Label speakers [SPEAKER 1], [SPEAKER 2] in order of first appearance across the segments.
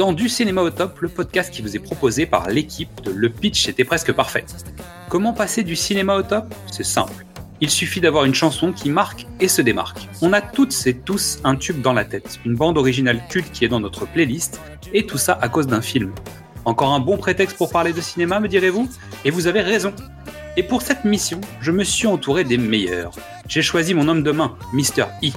[SPEAKER 1] Dans Du Cinéma au Top, le podcast qui vous est proposé par l'équipe de Le Pitch était presque parfait. Comment passer du cinéma au top? C'est simple. Il suffit d'avoir une chanson qui marque et se démarque. On a toutes et tous un tube dans la tête, une bande originale culte qui est dans notre playlist, et tout ça à cause d'un film. Encore un bon prétexte pour parler de cinéma, me direz-vous? Et vous avez raison. Et pour cette mission, je me suis entouré des meilleurs. J'ai choisi mon homme de main, Mr. E.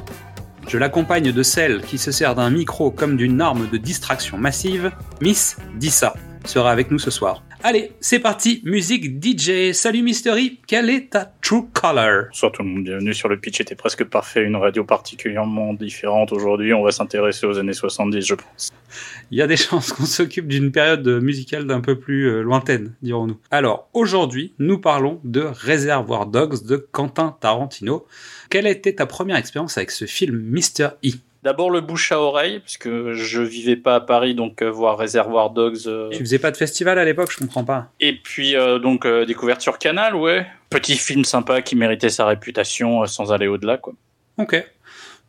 [SPEAKER 1] Je l'accompagne de celle qui se sert d'un micro comme d'une arme de distraction massive, Miss Dissa sera avec nous ce soir. Allez, c'est parti, musique DJ. Salut Mystery, quelle est ta true color?
[SPEAKER 2] Bonsoir tout le monde, bienvenue sur le pitch était presque parfait, une radio particulièrement différente aujourd'hui. On va s'intéresser aux années 70, je pense.
[SPEAKER 1] Il y a des chances qu'on s'occupe d'une période musicale d'un peu plus euh, lointaine, dirons-nous. Alors, aujourd'hui, nous parlons de Reservoir Dogs de Quentin Tarantino. Quelle a été ta première expérience avec ce film Mr. E?
[SPEAKER 2] D'abord le bouche à oreille, parce que je vivais pas à Paris, donc euh, voir Réservoir Dogs. euh,
[SPEAKER 1] Tu faisais pas de festival à l'époque, je comprends pas.
[SPEAKER 2] Et puis euh, donc euh, découverte sur Canal, ouais. Petit film sympa qui méritait sa réputation sans aller au-delà, quoi.
[SPEAKER 1] Ok.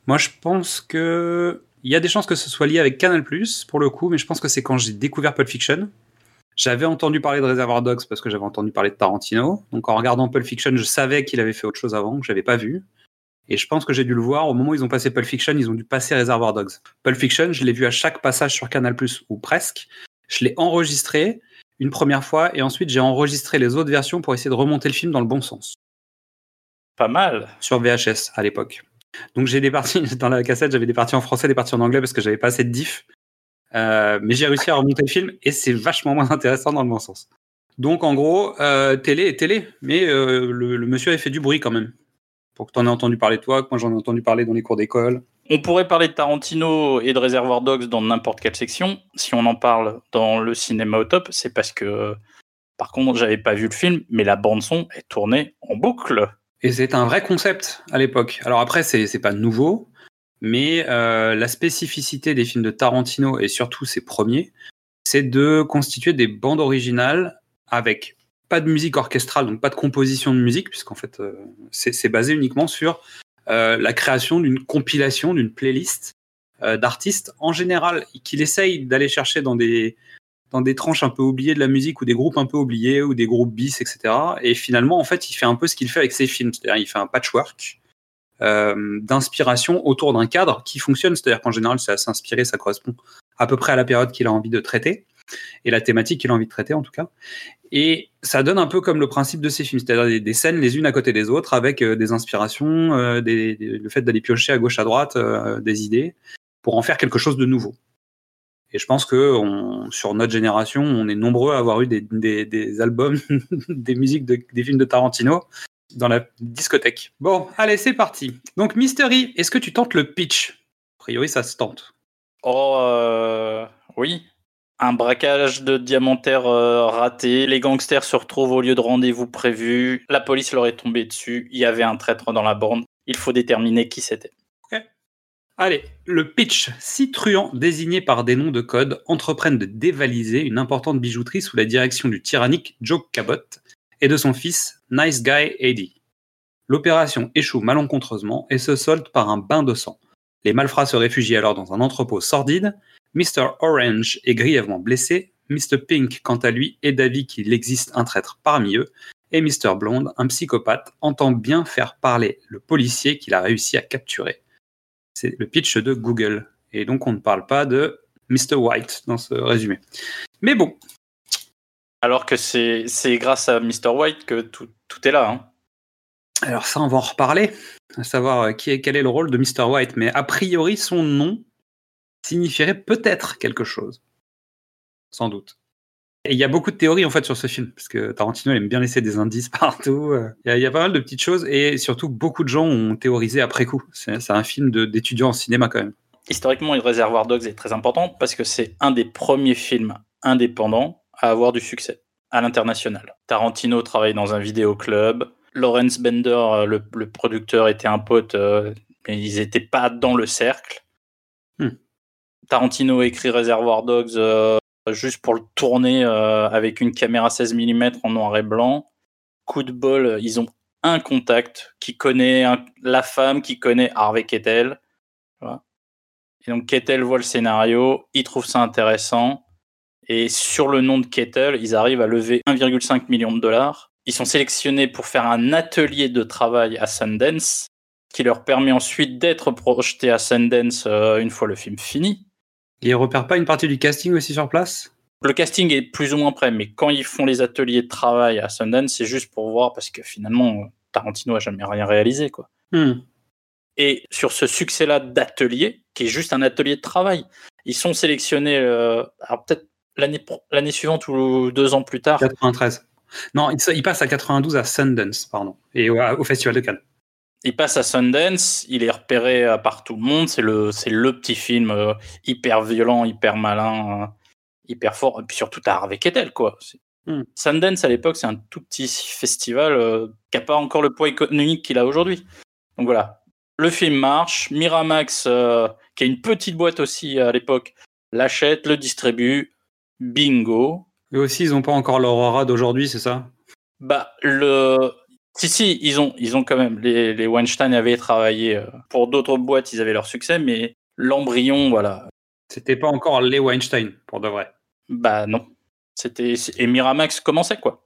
[SPEAKER 1] Moi, je pense que il y a des chances que ce soit lié avec Canal+, pour le coup, mais je pense que c'est quand j'ai découvert Pulp Fiction. J'avais entendu parler de Reservoir Dogs parce que j'avais entendu parler de Tarantino. Donc en regardant Pulp Fiction, je savais qu'il avait fait autre chose avant, que j'avais pas vu. Et je pense que j'ai dû le voir au moment où ils ont passé Pulp Fiction, ils ont dû passer Reservoir Dogs. Pulp Fiction, je l'ai vu à chaque passage sur Canal+, ou presque. Je l'ai enregistré une première fois et ensuite j'ai enregistré les autres versions pour essayer de remonter le film dans le bon sens
[SPEAKER 2] Pas mal.
[SPEAKER 1] sur VHS à l'époque. Donc j'ai des parties dans la cassette, j'avais des parties en français, des parties en anglais parce que j'avais pas assez de diff. Euh, mais j'ai réussi à remonter le film et c'est vachement moins intéressant dans le bon sens. Donc en gros, euh, télé et télé, mais euh, le, le monsieur avait fait du bruit quand même. Pour que tu en aies entendu parler toi, que moi j'en ai entendu parler dans les cours d'école.
[SPEAKER 2] On pourrait parler de Tarantino et de Reservoir Dogs dans n'importe quelle section. Si on en parle dans le cinéma au top, c'est parce que, par contre, j'avais pas vu le film, mais la bande son est tournée en boucle.
[SPEAKER 1] Et c'est un vrai concept à l'époque. Alors après, c'est c'est pas nouveau, mais euh, la spécificité des films de Tarantino et surtout ses premiers, c'est de constituer des bandes originales avec pas de musique orchestrale, donc pas de composition de musique, puisqu'en fait, euh, c'est basé uniquement sur euh, la création d'une compilation, d'une playlist euh, d'artistes en général qu'il essaye d'aller chercher dans des dans des tranches un peu oubliées de la musique ou des groupes un peu oubliés ou des groupes bis, etc. Et finalement, en fait, il fait un peu ce qu'il fait avec ses films, c'est-à-dire il fait un patchwork d'inspiration autour d'un cadre qui fonctionne, c'est-à-dire qu'en général, c'est assez inspiré, ça correspond à peu près à la période qu'il a envie de traiter et la thématique qu'il a envie de traiter en tout cas. Et ça donne un peu comme le principe de ces films, c'est-à-dire des, scènes les unes à côté des autres avec euh, des inspirations, euh, le fait d'aller piocher à gauche à droite euh, des idées pour en faire quelque chose de nouveau. Et je pense que on, sur notre génération, on est nombreux à avoir eu des, albums, des musiques de- des films de Tarantino dans la discothèque. Bon, allez, c'est parti. Donc, Mystery, est-ce que tu tentes le pitch? A priori, ça se tente.
[SPEAKER 2] Oh, oui. Un braquage de diamantaire euh, raté. Les gangsters se retrouvent au lieu de rendez-vous prévu. La police leur est tombée dessus. Il y avait un traître dans la borne. Il faut déterminer qui c'était.
[SPEAKER 1] Allez, le pitch. Six truands désignés par des noms de code entreprennent de dévaliser une importante bijouterie sous la direction du tyrannique Joe Cabot et de son fils Nice Guy Eddie. L'opération échoue malencontreusement et se solde par un bain de sang. Les malfrats se réfugient alors dans un entrepôt sordide. Mr. Orange est grièvement blessé. Mr. Pink, quant à lui, est d'avis qu'il existe un traître parmi eux. Et Mr. Blonde, un psychopathe, entend bien faire parler le policier qu'il a réussi à capturer. C'est le pitch de Google. Et donc on ne parle pas de Mr. White dans ce résumé. Mais bon,
[SPEAKER 2] Alors que c'est grâce à Mr. White que tout, tout est là. hein.
[SPEAKER 1] alors ça on va en reparler, à savoir euh, qui est, quel est le rôle de Mr. White. Mais a priori son nom signifierait peut-être quelque chose. Sans doute. Et il y a beaucoup de théories en fait sur ce film, parce que Tarantino aime bien laisser des indices partout. euh. Il y, a- pas mal de petites choses, et surtout beaucoup de gens ont théorisé après coup. C'est un film d'étudiants en cinéma quand même.
[SPEAKER 2] Historiquement, Reservoir Dogs est très important parce que c'est un des premiers films indépendants à avoir du succès à l'international. Tarantino travaille dans un vidéoclub. Lawrence Bender, euh, le, le producteur, était un pote, euh, mais ils n'étaient pas dans le cercle. Tarantino écrit Reservoir Dogs euh, juste pour le tourner euh, avec une caméra 16 mm en noir et blanc. Coup de bol, ils ont un contact qui connaît la femme, qui connaît Harvey. Voilà. Et donc Kettle voit le scénario, il trouve ça intéressant. Et sur le nom de Kettle, ils arrivent à lever 1,5 million de dollars. Ils sont sélectionnés pour faire un atelier de travail à Sundance, qui leur permet ensuite d'être projetés à Sundance euh, une fois le film fini.
[SPEAKER 1] Ils repèrent pas une partie du casting aussi sur place?
[SPEAKER 2] Le casting est plus ou moins prêt, mais quand ils font les ateliers de travail à Sundance, c'est juste pour voir, parce que finalement, Tarantino a jamais rien réalisé, quoi.
[SPEAKER 1] Hmm.
[SPEAKER 2] Et sur ce succès-là d'atelier, qui est juste un atelier de travail, ils sont sélectionnés, euh, alors peut-être l'année l'année suivante ou deux ans plus tard.
[SPEAKER 1] 93. Non, il, il passe à 92 à Sundance, pardon, et au, au Festival de Cannes.
[SPEAKER 2] Il passe à Sundance, il est repéré euh, par tout le monde. C'est le, c'est le petit film euh, hyper violent, hyper malin, euh, hyper fort. Et puis surtout, t'as Harvey Keitel, quoi.
[SPEAKER 1] Hmm.
[SPEAKER 2] Sundance, à l'époque, c'est un tout petit festival euh, qui n'a pas encore le poids économique qu'il a aujourd'hui. Donc voilà. Le film marche. Miramax, qui a une petite boîte aussi à l'époque, l'achète, le distribue. Bingo.
[SPEAKER 1] Eux aussi, ils n'ont pas encore l'aurora d'aujourd'hui, c'est ça?
[SPEAKER 2] Bah, le. Si, si, ils ont, ils ont quand même. Les, les Weinstein avaient travaillé euh, pour d'autres boîtes, ils avaient leur succès, mais l'embryon, voilà.
[SPEAKER 1] C'était pas encore les Weinstein, pour de vrai.
[SPEAKER 2] Bah, non. C'était. Et Miramax commençait, quoi.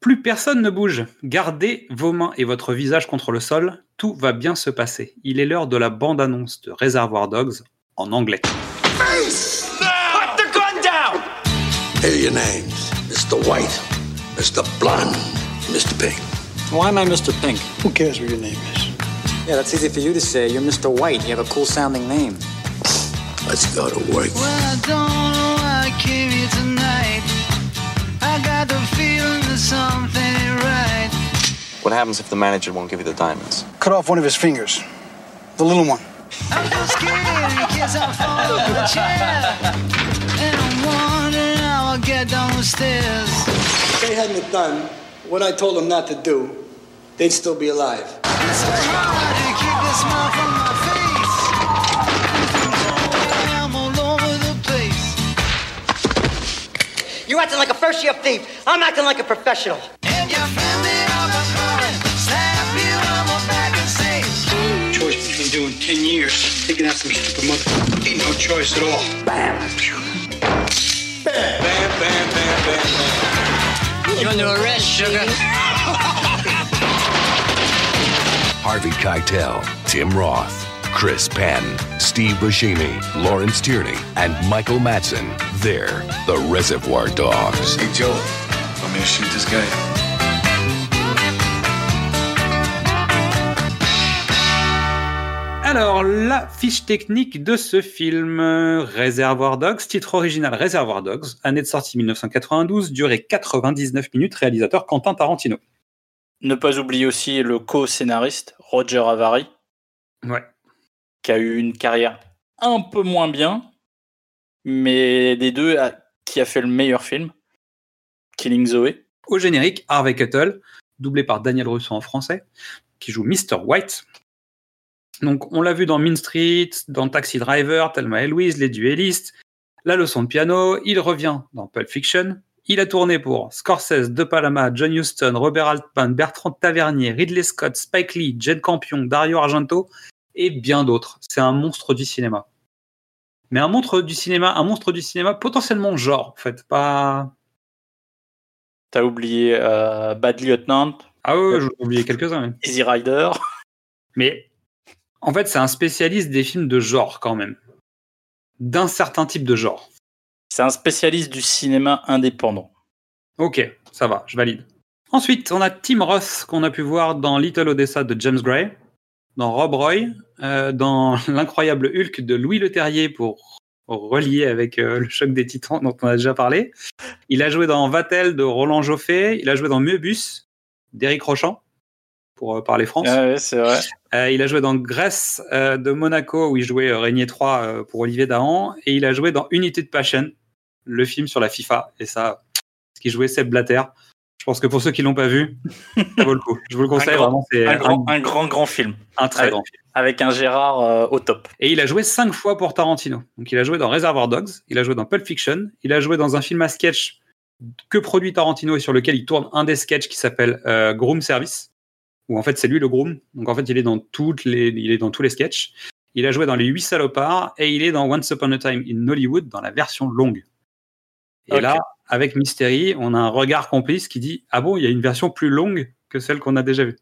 [SPEAKER 1] Plus personne ne bouge. Gardez vos mains et votre visage contre le sol. Tout va bien se passer. Il est l'heure de la bande-annonce de Reservoir Dogs en anglais.
[SPEAKER 3] Put the gun down!
[SPEAKER 4] Your names Mr. White, Mr. Blonde, Mr. Pink.
[SPEAKER 5] Why am I Mr. Pink?
[SPEAKER 6] Who cares what your name is?
[SPEAKER 5] Yeah, that's easy for you to say. You're Mr. White. You have a cool sounding name.
[SPEAKER 4] Let's go to work.
[SPEAKER 7] Well, I don't know why I came here tonight. I got the feeling that something ain't right.
[SPEAKER 8] What happens if the manager won't give you the diamonds?
[SPEAKER 6] Cut off one of his fingers. The little one.
[SPEAKER 7] I'm so scared in case I fall off the chair. And I'm wondering how I'll get down the stairs.
[SPEAKER 6] If they hadn't done what I told them not to do, they'd still be alive.
[SPEAKER 9] You're acting like a first year thief. I'm acting like a professional.
[SPEAKER 6] Choice he's been doing 10 years, taking out some stupid mother. Ain't no choice at all. Bam! Bam, bam, bam.
[SPEAKER 7] You're under arrest, sugar.
[SPEAKER 10] Harvey Keitel, Tim Roth, Chris Penn, Steve Buscemi, Lawrence Tierney, and Michael Madsen. They're the Reservoir Dogs.
[SPEAKER 3] Hey, Joe, want me to shoot this guy?
[SPEAKER 1] Alors, la fiche technique de ce film, euh, Reservoir Dogs, titre original Reservoir Dogs, année de sortie 1992, durée 99 minutes, réalisateur Quentin Tarantino.
[SPEAKER 2] Ne pas oublier aussi le co-scénariste, Roger Avary,
[SPEAKER 1] Ouais.
[SPEAKER 2] qui a eu une carrière un peu moins bien, mais des deux, a- qui a fait le meilleur film, Killing Zoe.
[SPEAKER 1] Au générique, Harvey Keitel, doublé par Daniel Russo en français, qui joue Mr. White. Donc, on l'a vu dans Mean Street, dans Taxi Driver, Thelma et Louise, Les Duellistes, La leçon de piano. Il revient dans Pulp Fiction. Il a tourné pour Scorsese, De Palma, John Huston, Robert Altman, Bertrand Tavernier, Ridley Scott, Spike Lee, Jed Campion, Dario Argento et bien d'autres. C'est un monstre du cinéma. Mais un monstre du cinéma, un monstre du cinéma potentiellement genre, en fait, pas.
[SPEAKER 2] T'as oublié euh, Bad Lieutenant,
[SPEAKER 1] Ah ouais, j'ai oublié quelques-uns.
[SPEAKER 2] Easy Rider.
[SPEAKER 1] Mais en fait, c'est un spécialiste des films de genre quand même. D'un certain type de genre.
[SPEAKER 2] C'est un spécialiste du cinéma indépendant.
[SPEAKER 1] Ok, ça va, je valide. Ensuite, on a Tim Roth qu'on a pu voir dans Little Odessa de James Gray, dans Rob Roy, euh, dans L'incroyable Hulk de Louis Leterrier pour relier avec euh, le choc des titans dont on a déjà parlé. Il a joué dans Vatel de Roland Joffé, il a joué dans Meubus d'Éric Rochant pour euh, parler France.
[SPEAKER 2] c'est vrai.
[SPEAKER 1] Euh, il a joué dans Grèce euh, de Monaco où il jouait Régnier 3 euh, pour Olivier Dahan et il a joué dans Unity de Passion, le film sur la FIFA et ça, ce qui jouait Seb Blatter. Je pense que pour ceux qui l'ont pas vu, ça vaut le coup. Je vous le conseille
[SPEAKER 2] Un
[SPEAKER 1] vraiment, c'est
[SPEAKER 2] Un
[SPEAKER 1] un,
[SPEAKER 2] grand, un grand, grand film.
[SPEAKER 1] un très grand film.
[SPEAKER 2] Avec un Gérard euh, au top.
[SPEAKER 1] Et il a joué cinq fois pour Tarantino. Donc il a joué dans Reservoir Dogs, il a joué dans Pulp Fiction, il a joué dans un film à sketch que produit Tarantino et sur lequel il tourne un des sketchs qui s'appelle euh, Groom Service, où en fait c'est lui le groom. Donc en fait il est dans toutes les, il est dans tous les sketchs. Il a joué dans Les Huit Salopards et il est dans Once Upon a Time in Hollywood dans la version longue. Et là, avec Mystery, on a un regard complice qui dit Ah bon, il y a une version plus longue que celle qu'on a déjà vue.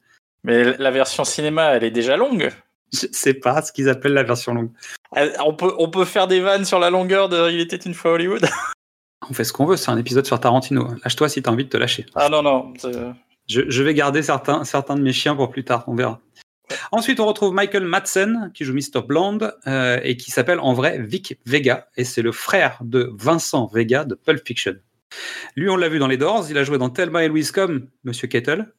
[SPEAKER 2] Mais la version cinéma, elle est déjà longue.
[SPEAKER 1] Je sais pas ce qu'ils appellent la version longue.
[SPEAKER 2] On peut, on peut faire des vannes sur la longueur de Il était une fois Hollywood.
[SPEAKER 1] On fait ce qu'on veut, c'est un épisode sur Tarantino. Lâche-toi si t'as envie de te lâcher.
[SPEAKER 2] Ah non, non.
[SPEAKER 1] Je, je vais garder certains, certains de mes chiens pour plus tard, on verra. Ensuite, on retrouve Michael Madsen, qui joue Mr. Blonde, euh, et qui s'appelle en vrai Vic Vega, et c'est le frère de Vincent Vega de Pulp Fiction. Lui, on l'a vu dans les Doors, il a joué dans Thelma et Louise comme Monsieur Kettle,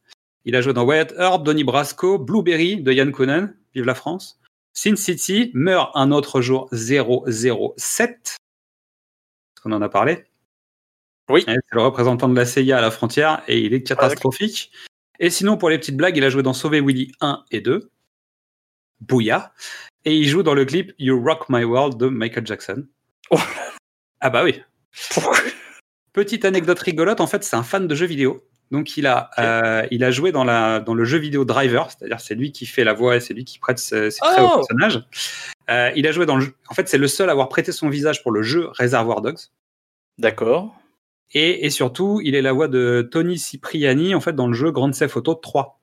[SPEAKER 1] il a joué dans Wyatt Earp, Donnie Brasco, Blueberry de Yann Conan, vive la France, Sin City, Meurt un autre jour 007, parce qu'on en a parlé?
[SPEAKER 2] Oui.
[SPEAKER 1] Ouais, C'est le représentant de la CIA à la frontière, et il est catastrophique. Et sinon, pour les petites blagues, il a joué dans Sauver Willy 1 et 2. Bouya. Et il joue dans le clip You Rock My World de Michael Jackson.
[SPEAKER 2] Oh.
[SPEAKER 1] Ah bah oui. Petite anecdote rigolote, en fait, c'est un fan de jeux vidéo. Donc il a, euh, il a joué dans, la, dans le jeu vidéo Driver, c'est-à-dire c'est lui qui fait la voix et c'est lui qui prête ses, ses traits au
[SPEAKER 2] Oh.
[SPEAKER 1] personnage. Euh, il a joué dans le jeu. En fait, c'est le seul à avoir prêté son visage pour le jeu Reservoir Dogs.
[SPEAKER 2] D'accord.
[SPEAKER 1] Et, et surtout, il est la voix de Tony Cipriani en fait dans le jeu Grand Theft Auto 3.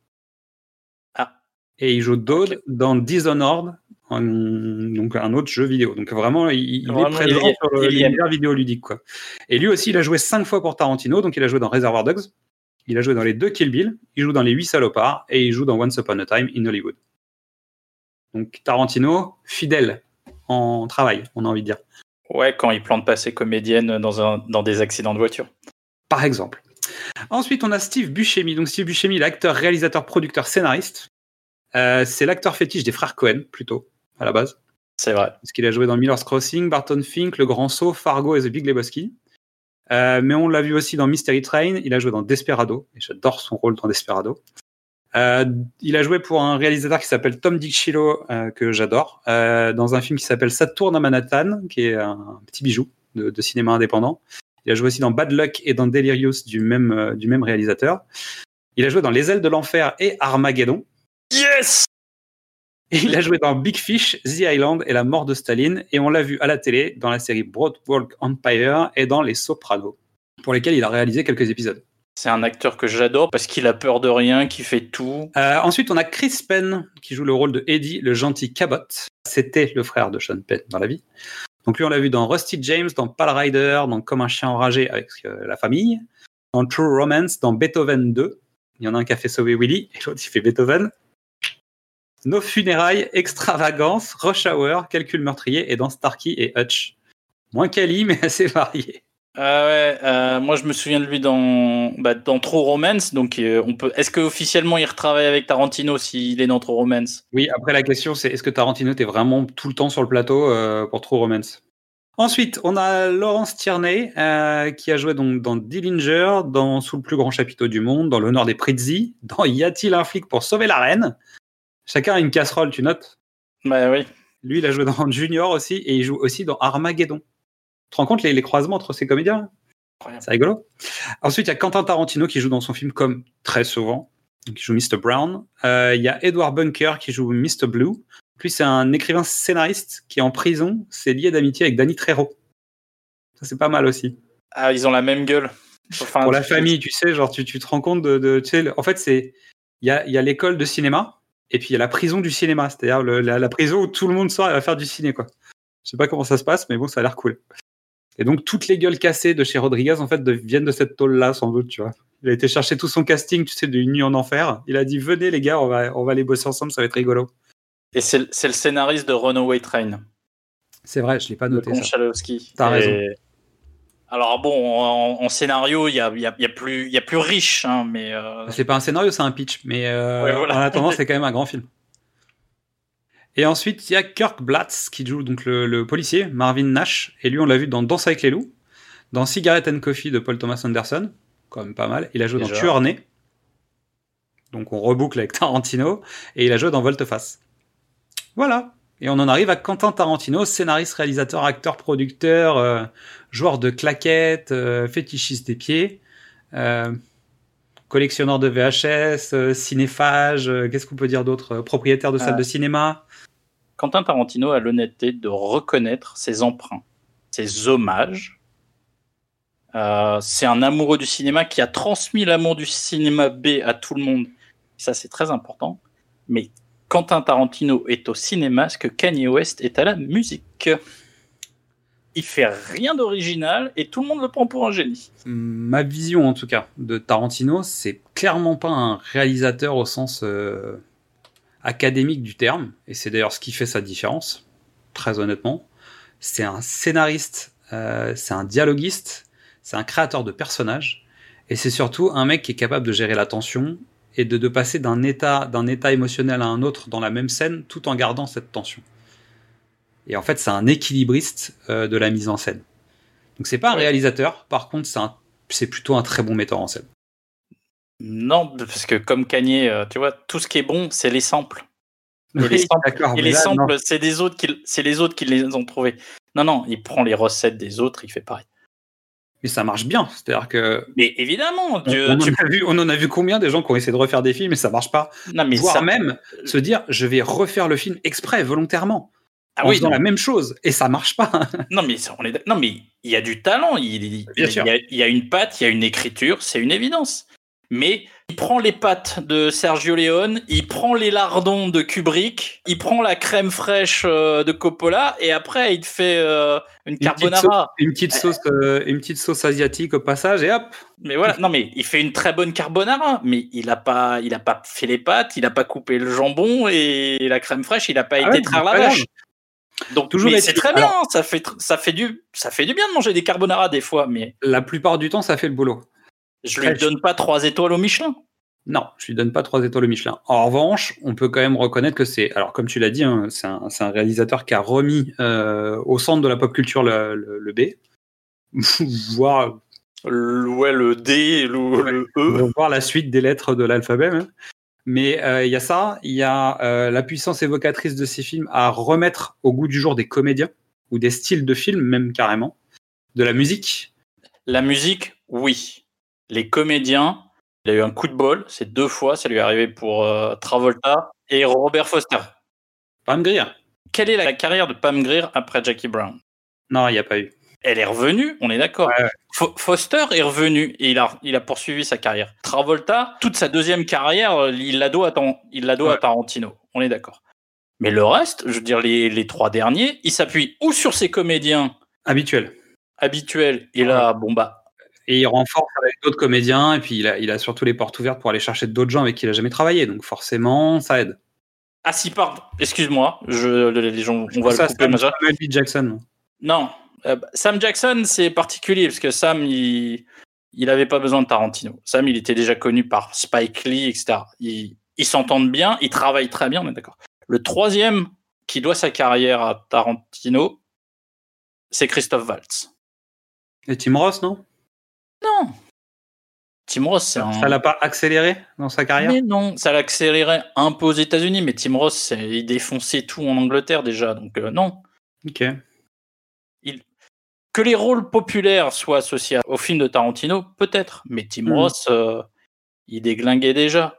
[SPEAKER 2] Ah.
[SPEAKER 1] Et il joue Dode dans Dishonored, un- donc un autre jeu vidéo. Donc vraiment, il, il
[SPEAKER 2] Vraiment,
[SPEAKER 1] est présent
[SPEAKER 2] il y-
[SPEAKER 1] sur l'univers vidéoludique quoi. Et lui aussi, il a joué cinq fois pour Tarantino, donc il a joué dans Reservoir Dogs, il a joué dans les deux Kill Bill, il joue dans les huit salopards et il joue dans Once Upon a Time in Hollywood. Donc Tarantino, fidèle en travail, on a envie de dire.
[SPEAKER 2] Ouais, quand il plante pas ses comédiennes dans, un, dans des accidents de voiture.
[SPEAKER 1] par exemple. Ensuite, on a Steve Buscemi. Donc, Steve Buscemi, l'acteur, réalisateur, producteur, scénariste. Euh, c'est l'acteur fétiche des frères Cohen, plutôt, à la base.
[SPEAKER 2] C'est vrai.
[SPEAKER 1] Parce qu'il a joué dans Miller's Crossing, Barton Fink, Le Grand Saut, Fargo et The Big Lebowski. Euh, mais on l'a vu aussi dans Mystery Train. Il a joué dans Desperado. Et j'adore son rôle dans Desperado. Euh, il a joué pour un réalisateur qui s'appelle Tom DiCillo, euh, que j'adore, euh, dans un film qui s'appelle Ça tourne à Manhattan, qui est un petit bijou de, de cinéma indépendant. Il a joué aussi dans Bad Luck et dans Delirious du même, euh, du même réalisateur. Il a joué dans Les ailes de l'enfer et Armageddon.
[SPEAKER 2] Yes
[SPEAKER 1] Et il a joué dans Big Fish, The Island et La mort de Staline. Et on l'a vu à la télé dans la série Broadwalk Empire et dans Les Sopranos, pour lesquels il a réalisé quelques épisodes.
[SPEAKER 2] C'est un acteur que j'adore parce qu'il a peur de rien, qui fait tout.
[SPEAKER 1] Euh, ensuite, on a Chris Penn qui joue le rôle de Eddie, le gentil Cabot. C'était le frère de Sean Penn dans la vie. Donc lui, on l'a vu dans Rusty James, dans Pal Rider, dans Comme un chien enragé avec euh, la famille, dans True Romance, dans Beethoven 2. Il y en a un qui a fait sauver Willy et l'autre il fait Beethoven. Nos funérailles, extravagance, rush hour, calcul meurtrier et dans Starkey et Hutch. Moins quali, mais assez varié.
[SPEAKER 2] Ah ouais, euh, moi je me souviens de lui dans, bah, dans True Romance. Donc, euh, on peut. Est-ce qu'officiellement il retravaille avec Tarantino s'il est dans True Romance?
[SPEAKER 1] Oui, après la question c'est est-ce que Tarantino était vraiment tout le temps sur le plateau euh, pour True Romance? Ensuite, on a Laurence Tierney qui a joué donc dans Dillinger, dans Sous le plus grand chapiteau du monde, dans L'honneur des Prizzi, dans Y a-t-il un flic pour sauver la reine? Chacun a une casserole, tu notes?
[SPEAKER 2] Bah oui.
[SPEAKER 1] Lui, il a joué dans Junior aussi et il joue aussi dans Armageddon. Tu te rends compte les, les croisements entre ces comédiens. C'est rigolo. Ensuite, il y a Quentin Tarantino qui joue dans son film comme très souvent, qui joue Mr. Brown. Euh, Il y a Edward Bunker qui joue Mr. Blue. Lui, c'est un écrivain scénariste qui est en prison. C'est lié d'amitié avec Danny Trejo. Ça, c'est pas mal aussi.
[SPEAKER 2] Ah, ils ont la même gueule. Enfin,
[SPEAKER 1] Pour la famille, tu sais, genre, tu, tu te rends compte de. de tu sais, en fait, c'est. Il y a, y a l'école de cinéma et puis il y a la prison du cinéma. C'est-à-dire la prison où tout le monde sort et va faire du ciné, quoi. Je sais pas comment ça se passe, mais bon, ça a l'air cool. Et donc, toutes les gueules cassées de chez Rodriguez, en fait, de- viennent de cette tôle-là, sans doute, tu vois. Il a été chercher tout son casting, tu sais, d'une nuit en enfer. Il a dit, venez, les gars, on va, on va aller bosser ensemble, ça va être rigolo.
[SPEAKER 2] Et c'est le- scénariste de Runaway Train,
[SPEAKER 1] C'est vrai, je l'ai pas noté. T'as
[SPEAKER 2] Et-
[SPEAKER 1] raison.
[SPEAKER 2] Alors bon, en, en scénario, il y a, y, a, y a plus, y a plus riche, hein, mais euh,
[SPEAKER 1] C'est pas un scénario, c'est un pitch, mais euh,
[SPEAKER 2] Ouais, voilà.
[SPEAKER 1] en attendant, c'est quand même un grand film. Et ensuite, il y a Kirk Blatz qui joue donc le, le policier, Marvin Nash, et lui, on l'a vu dans Danse avec les loups, dans Cigarette and Coffee de Paul Thomas Anderson, quand même pas mal. Il a joué dans. Tueur Né, donc on reboucle avec Tarantino, et il a joué dans Volteface. Voilà. Et on en arrive à Quentin Tarantino, scénariste, réalisateur, acteur, producteur, euh, joueur de claquettes, euh, fétichiste des pieds, euh, collectionneur de VHS, euh, cinéphage, euh, qu'est-ce qu'on peut dire d'autre Euh, Propriétaire de salle
[SPEAKER 2] Ah.
[SPEAKER 1] de cinéma.
[SPEAKER 2] Quentin Tarantino a l'honnêteté de reconnaître ses emprunts, ses hommages. Euh, c'est un amoureux du cinéma qui a transmis l'amour du cinéma B à tout le monde. Ça, c'est très important. Mais Quentin Tarantino est au cinéma ce que Kanye West est à la musique. Il fait rien d'original et tout le monde le prend pour un génie.
[SPEAKER 1] Ma vision, en tout cas, de Tarantino, c'est clairement pas un réalisateur au sens euh, académique du terme, et c'est d'ailleurs ce qui fait sa différence, très honnêtement. C'est un scénariste, euh, c'est un dialoguiste, c'est un créateur de personnages, et c'est surtout un mec qui est capable de gérer la tension et de, de passer d'un état, d'un état émotionnel à un autre dans la même scène, tout en gardant cette tension. Et en fait, c'est un équilibriste euh, de la mise en scène. Donc c'est pas un réalisateur, par contre, c'est plutôt un très bon metteur en scène.
[SPEAKER 2] Non, parce que comme Kanye, euh, tu vois, tout ce qui est bon, c'est les samples. Et les
[SPEAKER 1] Oui,
[SPEAKER 2] samples, les c'est des autres qui, c'est les autres qui les ont trouvés. Non, non, il prend les recettes des autres, il fait pareil.
[SPEAKER 1] Mais ça marche bien. C'est-à-dire que
[SPEAKER 2] Mais évidemment,
[SPEAKER 1] on,
[SPEAKER 2] tu,
[SPEAKER 1] on
[SPEAKER 2] tu-
[SPEAKER 1] en a vu, on en a vu combien des gens qui ont essayé de refaire des films et ça marche pas.
[SPEAKER 2] non mais
[SPEAKER 1] Voire
[SPEAKER 2] ça,
[SPEAKER 1] même se dire, je vais refaire le film exprès, volontairement,
[SPEAKER 2] ah oui, non,
[SPEAKER 1] la même chose et ça marche pas.
[SPEAKER 2] non, mais ça, on est, non mais il y a du talent, il, il-
[SPEAKER 1] Bien
[SPEAKER 2] il-
[SPEAKER 1] sûr.
[SPEAKER 2] il y a, il y a une patte, il y a une écriture, c'est une évidence. Mais il prend les pattes de Sergio Leone, il prend les lardons de Kubrick, il prend la crème fraîche euh, de Coppola et après il te fait euh, une
[SPEAKER 1] petite
[SPEAKER 2] carbonara.
[SPEAKER 1] Une petite sauce, euh, une petite sauce asiatique au passage et hop.
[SPEAKER 2] Mais voilà, non mais il fait une très bonne carbonara, mais il a pas, il a pas fait les pâtes, il a pas coupé le jambon et la crème fraîche, il a pas
[SPEAKER 1] Ah
[SPEAKER 2] été
[SPEAKER 1] ouais,
[SPEAKER 2] traire la vache. Donc
[SPEAKER 1] Toujours
[SPEAKER 2] c'est très
[SPEAKER 1] alors-
[SPEAKER 2] bien, ça fait, tr- ça fait du, ça fait du bien de manger des carbonara des fois, mais
[SPEAKER 1] La plupart du temps, ça fait le boulot.
[SPEAKER 2] Je lui donne pas trois étoiles au Michelin.
[SPEAKER 1] Non, je lui donne pas trois étoiles au Michelin. En revanche, on peut quand même reconnaître que c'est, alors comme tu l'as dit, hein, c'est un, réalisateur qui a remis euh, au centre de la pop culture le, le- le B, voire,
[SPEAKER 2] Le, ouais, le D, le, le E.
[SPEAKER 1] voire la suite des lettres de l'alphabet. même. Mais euh, il y a ça, il y a euh, la puissance évocatrice de ces films à remettre au goût du jour des comédiens ou des styles de films, même carrément, de la musique.
[SPEAKER 2] La musique, oui. Les comédiens, il a eu un coup de bol, c'est deux fois, ça lui est arrivé pour euh, Travolta et Robert Foster.
[SPEAKER 1] Pam Grier.
[SPEAKER 2] Quelle est la carrière de Pam Grier après Jackie Brown?
[SPEAKER 1] Non, il n'y a pas eu.
[SPEAKER 2] Elle est revenue, on est d'accord.
[SPEAKER 1] Ouais, ouais.
[SPEAKER 2] Fo- Foster est revenu et il a, il a poursuivi sa carrière. Travolta, toute sa deuxième carrière, euh, il la doit à, Tar- il la doit à
[SPEAKER 1] Ouais.
[SPEAKER 2] Tarantino. On est d'accord. Mais le reste, je veux dire, les, les trois derniers, il s'appuie ou sur ses comédiens
[SPEAKER 1] Habituel.
[SPEAKER 2] habituels, et là, bon bah,
[SPEAKER 1] Et il renforce avec d'autres comédiens, et puis il a, il a surtout les portes ouvertes pour aller chercher d'autres gens avec qui il a jamais travaillé. Donc forcément, ça aide.
[SPEAKER 2] ah si, pardon, excuse-moi, je, les gens, on va
[SPEAKER 1] ça,
[SPEAKER 2] le couper.
[SPEAKER 1] Sam-
[SPEAKER 2] machin.
[SPEAKER 1] Samuel B. Jackson.
[SPEAKER 2] Non, euh, Sam Jackson, c'est particulier parce que Sam, il, il avait pas besoin de Tarantino. Sam, il était déjà connu par Spike Lee, etc. Ils, ils s'entendent bien, ils travaillent très bien, on est d'accord. Le troisième qui doit sa carrière à Tarantino, c'est Christophe Waltz.
[SPEAKER 1] Et Tim Ross, non?
[SPEAKER 2] Non. Tim Ross, c'est un.
[SPEAKER 1] Ça l'a pas accéléré dans sa carrière
[SPEAKER 2] Mais non, ça l'accélérait un peu aux États-Unis, mais Tim Ross, il défonçait tout en Angleterre déjà, donc euh, non.
[SPEAKER 1] Ok.
[SPEAKER 2] Que les rôles populaires soient associés au film de Tarantino, peut-être, mais Tim
[SPEAKER 1] Mhm.
[SPEAKER 2] Ross, euh, il déglinguait déjà.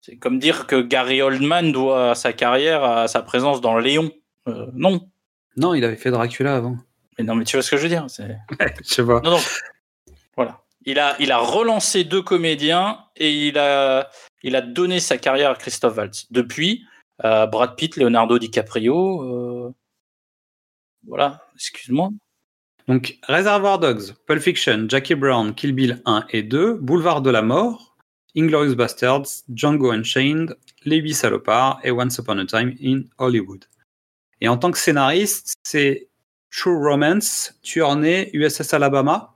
[SPEAKER 2] C'est comme dire que Gary Oldman doit sa carrière à sa présence dans Léon. Euh, non.
[SPEAKER 1] Non, il avait fait Dracula avant.
[SPEAKER 2] Mais non, mais tu vois ce que je veux dire c'est-
[SPEAKER 1] Je vois.
[SPEAKER 2] Non, non. Voilà. Il a, relancé deux comédiens et il a, il a donné sa carrière à Christophe Waltz. Depuis, euh, Brad Pitt, Leonardo DiCaprio. euh, Voilà, excuse-moi.
[SPEAKER 1] Donc, Reservoir Dogs, Pulp Fiction, Jackie Brown, Kill Bill 1 et 2, Boulevard de la Mort, Inglorious Bastards, Django Unchained, Les Huit Salopards et Once Upon a Time in Hollywood. Et en tant que scénariste, c'est True Romance, Tueur né, USS Alabama,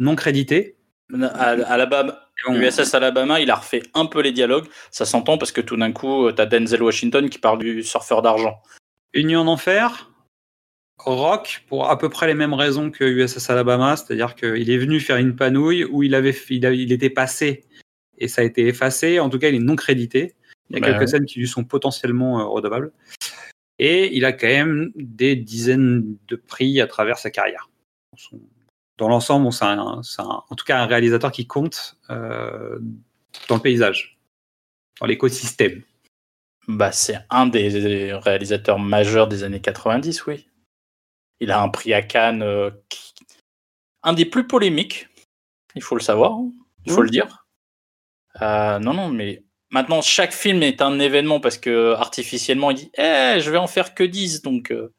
[SPEAKER 1] non crédité.
[SPEAKER 2] À, Alabama,
[SPEAKER 1] On-
[SPEAKER 2] USS Alabama, il a refait un peu les dialogues. Ça s'entend parce que tout d'un coup, tu as Denzel Washington qui parle du surfeur d'argent.
[SPEAKER 1] Union d'enfer, Rock, pour à peu près les mêmes raisons que USS Alabama, c'est-à-dire qu'il est venu faire une panouille où il, avait, il, a- il était passé et ça a été effacé. En tout cas, il est non crédité. Il y a
[SPEAKER 2] Bah
[SPEAKER 1] quelques
[SPEAKER 2] ouais.
[SPEAKER 1] scènes qui lui sont potentiellement euh, redevables. Et il a quand même des dizaines de prix à travers sa carrière. Son- Dans l'ensemble, bon, c'est en tout cas un réalisateur qui compte euh, dans le paysage, dans l'écosystème.
[SPEAKER 2] Bah, c'est un des réalisateurs majeurs des années 90, oui. Il a un prix à Cannes, euh, qui- un des plus polémiques, il faut le savoir, hein. il faut le dire. Euh, non, non, mais maintenant, chaque film est un événement parce que artificiellement, il dit Eh, je vais en faire que 10. Donc, euh,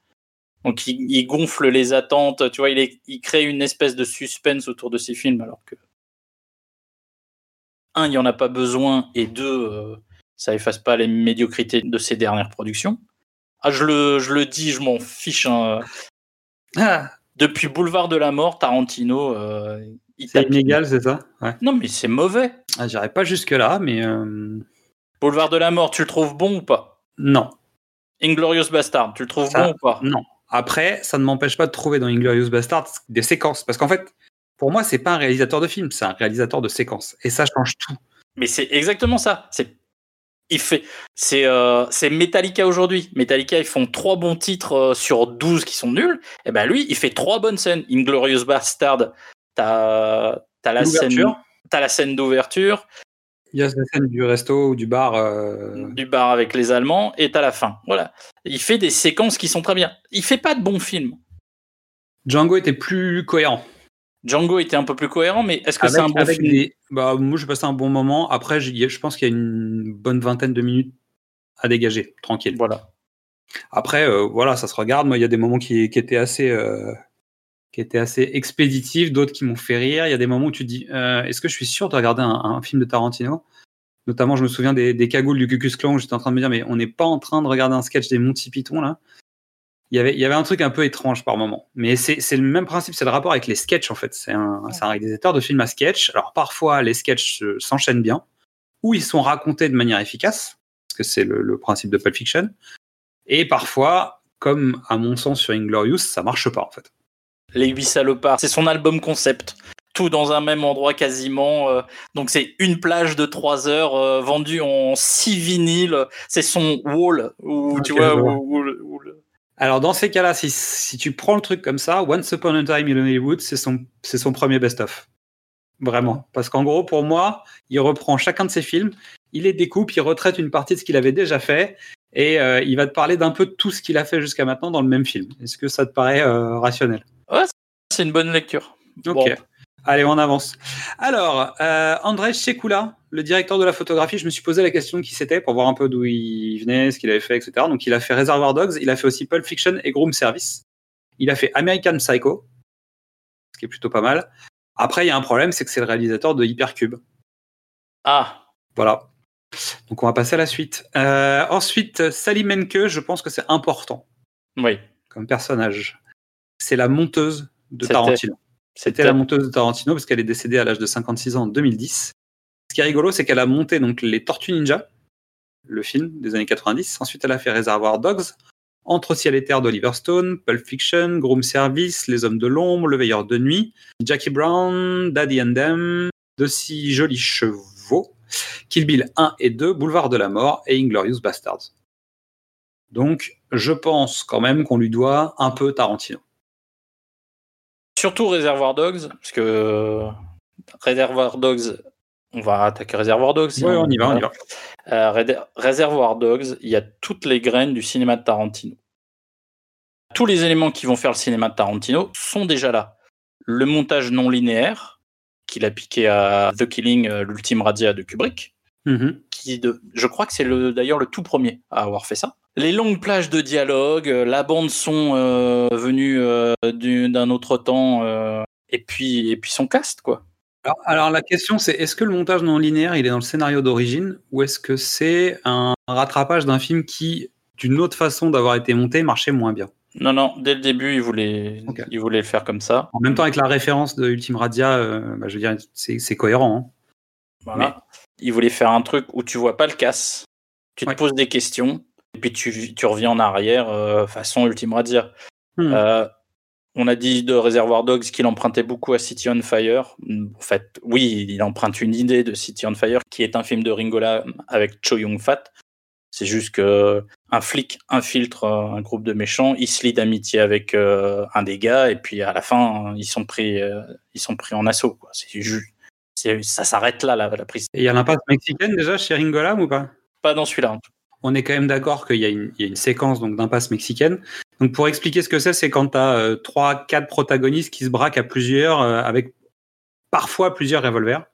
[SPEAKER 2] donc il, il gonfle les attentes, tu vois, il, est- il crée une espèce de suspense autour de ses films alors que. Un, il n'y en a pas besoin, et deux, euh, ça efface pas les médiocrités de ses dernières productions. Ah, je le, je le dis, je m'en fiche. hein.
[SPEAKER 1] Ah,
[SPEAKER 2] Depuis Boulevard de la Mort, Tarantino, euh,
[SPEAKER 1] c'est inégal, c'est ça? Ouais.
[SPEAKER 2] Non, mais c'est mauvais.
[SPEAKER 1] ah, J'irai pas jusque-là, mais euh,
[SPEAKER 2] Boulevard de la Mort, tu le trouves bon ou pas?
[SPEAKER 1] Non.
[SPEAKER 2] Inglorious Bastard, tu le trouves
[SPEAKER 1] Ça-
[SPEAKER 2] bon ou pas?
[SPEAKER 1] Non. Après, ça ne m'empêche pas de trouver dans Inglorious Bastard des séquences. Parce qu'en fait, pour moi, c'est pas un réalisateur de film, c'est un réalisateur de séquences. Et ça change tout.
[SPEAKER 2] Mais c'est exactement ça. C'est il fait c'est euh, Metallica aujourd'hui. Metallica ils font trois bons titres euh, sur 12 qui sont nuls. Et ben lui, il fait trois bonnes scènes. Inglorious Bastard, t'as t'as la scène
[SPEAKER 1] L'ouverture.
[SPEAKER 2] t'as la scène d'ouverture
[SPEAKER 1] Il y a la scène du resto ou du bar. euh,
[SPEAKER 2] du bar avec les Allemands et t'as la fin. Voilà. Il fait des séquences qui sont très bien. Il fait pas de bons films.
[SPEAKER 1] Django était plus cohérent.
[SPEAKER 2] Django était un peu plus cohérent, mais est-ce que c'est un bon film?
[SPEAKER 1] des- bah, Moi, j'ai passé un bon moment. Après, je pense qu'il y a une bonne vingtaine de minutes à dégager, tranquille.
[SPEAKER 2] Voilà.
[SPEAKER 1] Après, euh, voilà, ça se regarde. Moi, il y a des moments qui, qui étaient assez, euh, qui étaient assez expéditifs, d'autres qui m'ont fait rire. Il y a des moments où tu te dis, euh, est-ce que je suis sûr de regarder un, un film de Tarantino? Notamment, je me souviens des, des cagoules du Cucus Clan. où J'étais en train de me dire, mais on n'est pas en train de regarder un sketch des Monty Python là? Il y avait, il y avait un truc un peu étrange par moment. Mais c'est le même principe, c'est le rapport avec les sketchs en fait. C'est un, c'est un réalisateur de films à sketch. Alors parfois, les sketchs s'enchaînent bien, ou ils sont racontés de manière efficace, parce que c'est le, le principe de Pulp Fiction. Et parfois, comme à mon sens sur Inglorious, ça marche pas en fait.
[SPEAKER 2] Les huit salopards, c'est son album concept. Tout dans un même endroit quasiment. euh, donc c'est une plage de trois heures euh, vendue en six vinyles. C'est son wall tu vois où- où où
[SPEAKER 1] Alors dans ces cas-là, si, si tu prends le truc comme ça, Once Upon a Time in Hollywood, c'est son, c'est son premier best-of. Vraiment. Parce qu'en gros, pour moi, il reprend chacun de ses films, il les découpe, il retraite une partie de ce qu'il avait déjà fait, et euh, il va te parler d'un peu de tout ce qu'il a fait jusqu'à maintenant dans le même film. Est-ce que ça te paraît euh, rationnel?
[SPEAKER 2] C'est une bonne lecture.
[SPEAKER 1] Ok.
[SPEAKER 2] Bon.
[SPEAKER 1] Allez, on avance. Alors, euh, André Chekula, le directeur de la photographie, je me suis posé la question de qui c'était pour voir un peu d'où il venait, ce qu'il avait fait, etc. Donc, il a fait Reservoir Dogs, il a fait aussi Pulp Fiction et Groom Service. Il a fait American Psycho, ce qui est plutôt pas mal. Après, il y a un problème, c'est que c'est le réalisateur de Hypercube.
[SPEAKER 2] Ah,
[SPEAKER 1] Voilà. Donc, on va passer à la suite. Euh, ensuite, Sally Menke, je pense que c'est important
[SPEAKER 2] oui.
[SPEAKER 1] comme personnage. C'est la monteuse de Tarantino. C'était la monteuse de Tarantino parce qu'elle est décédée à l'âge de 56 ans en 2010. Ce qui est rigolo, c'est qu'elle a monté donc les Tortues Ninja, le film des années 90. Ensuite, elle a fait Reservoir Dogs, Entre ciel et terre d'Oliver Stone, Pulp Fiction, Groom Service, Les Hommes de l'ombre, Le Veilleur de nuit, Jackie Brown, Daddy and Them, De si jolis chevaux, Kill Bill 1 et 2, Boulevard de la mort et Inglorious Bastards. Donc, je pense quand même qu'on lui doit un peu Tarantino.
[SPEAKER 2] Surtout Reservoir Dogs parce que euh, Reservoir Dogs, on va attaquer Reservoir Dogs. Sinon-
[SPEAKER 1] on y va, on y va.
[SPEAKER 2] Euh, Reservoir Dogs, il y a toutes les graines du cinéma de Tarantino. Tous les éléments qui vont faire le cinéma de Tarantino sont déjà là. Le montage non linéaire, qu'il a piqué à The Killing, euh, l'ultime radia de Kubrick,
[SPEAKER 1] Mhm.
[SPEAKER 2] qui de, je crois que c'est le, d'ailleurs le tout premier à avoir fait ça. Les longues plages de dialogue, euh, la bande son euh, venue euh, du- d'un autre temps, euh, et puis et puis son cast quoi.
[SPEAKER 1] Alors, alors, la question c'est est-ce que le montage non linéaire il est dans le scénario d'origine ou est-ce que c'est un rattrapage d'un film qui, d'une autre façon d'avoir été monté, marchait moins bien?
[SPEAKER 2] Non non, dès le début il voulait
[SPEAKER 1] Ok.
[SPEAKER 2] il voulait le faire comme ça.
[SPEAKER 1] En même temps avec la référence de Ultime Radia, bah, je veux dire c'est cohérent. hein.
[SPEAKER 2] Voilà. Il voulait faire un truc où tu vois pas le casse, tu te
[SPEAKER 1] Ouais.
[SPEAKER 2] poses des questions, et puis tu, tu reviens en arrière euh, façon Ultime Radia.
[SPEAKER 1] Hmm.
[SPEAKER 2] Euh, on a dit de Reservoir Dogs qu'il empruntait beaucoup à City on Fire. En fait, oui, il emprunte une idée de City on Fire, qui est un film de Ringola avec Cho Yun Fat. C'est juste que un flic infiltre euh, un groupe de méchants, il se lie d'amitié avec euh, un des gars, et puis à la fin, ils sont pris, euh, ils sont pris en assaut. quoi. C'est ju- c'est- ça s'arrête là, la, la prise.
[SPEAKER 1] Il y a l'impasse mexicaine déjà chez Ringolam ou pas?
[SPEAKER 2] Pas dans celui-là.
[SPEAKER 1] On est quand même d'accord qu'il y, a une- il y a une séquence donc d'impasse mexicaine. Donc pour expliquer ce que c'est, c'est quand tu as trois, quatre protagonistes qui se braquent à plusieurs euh, avec parfois plusieurs revolvers.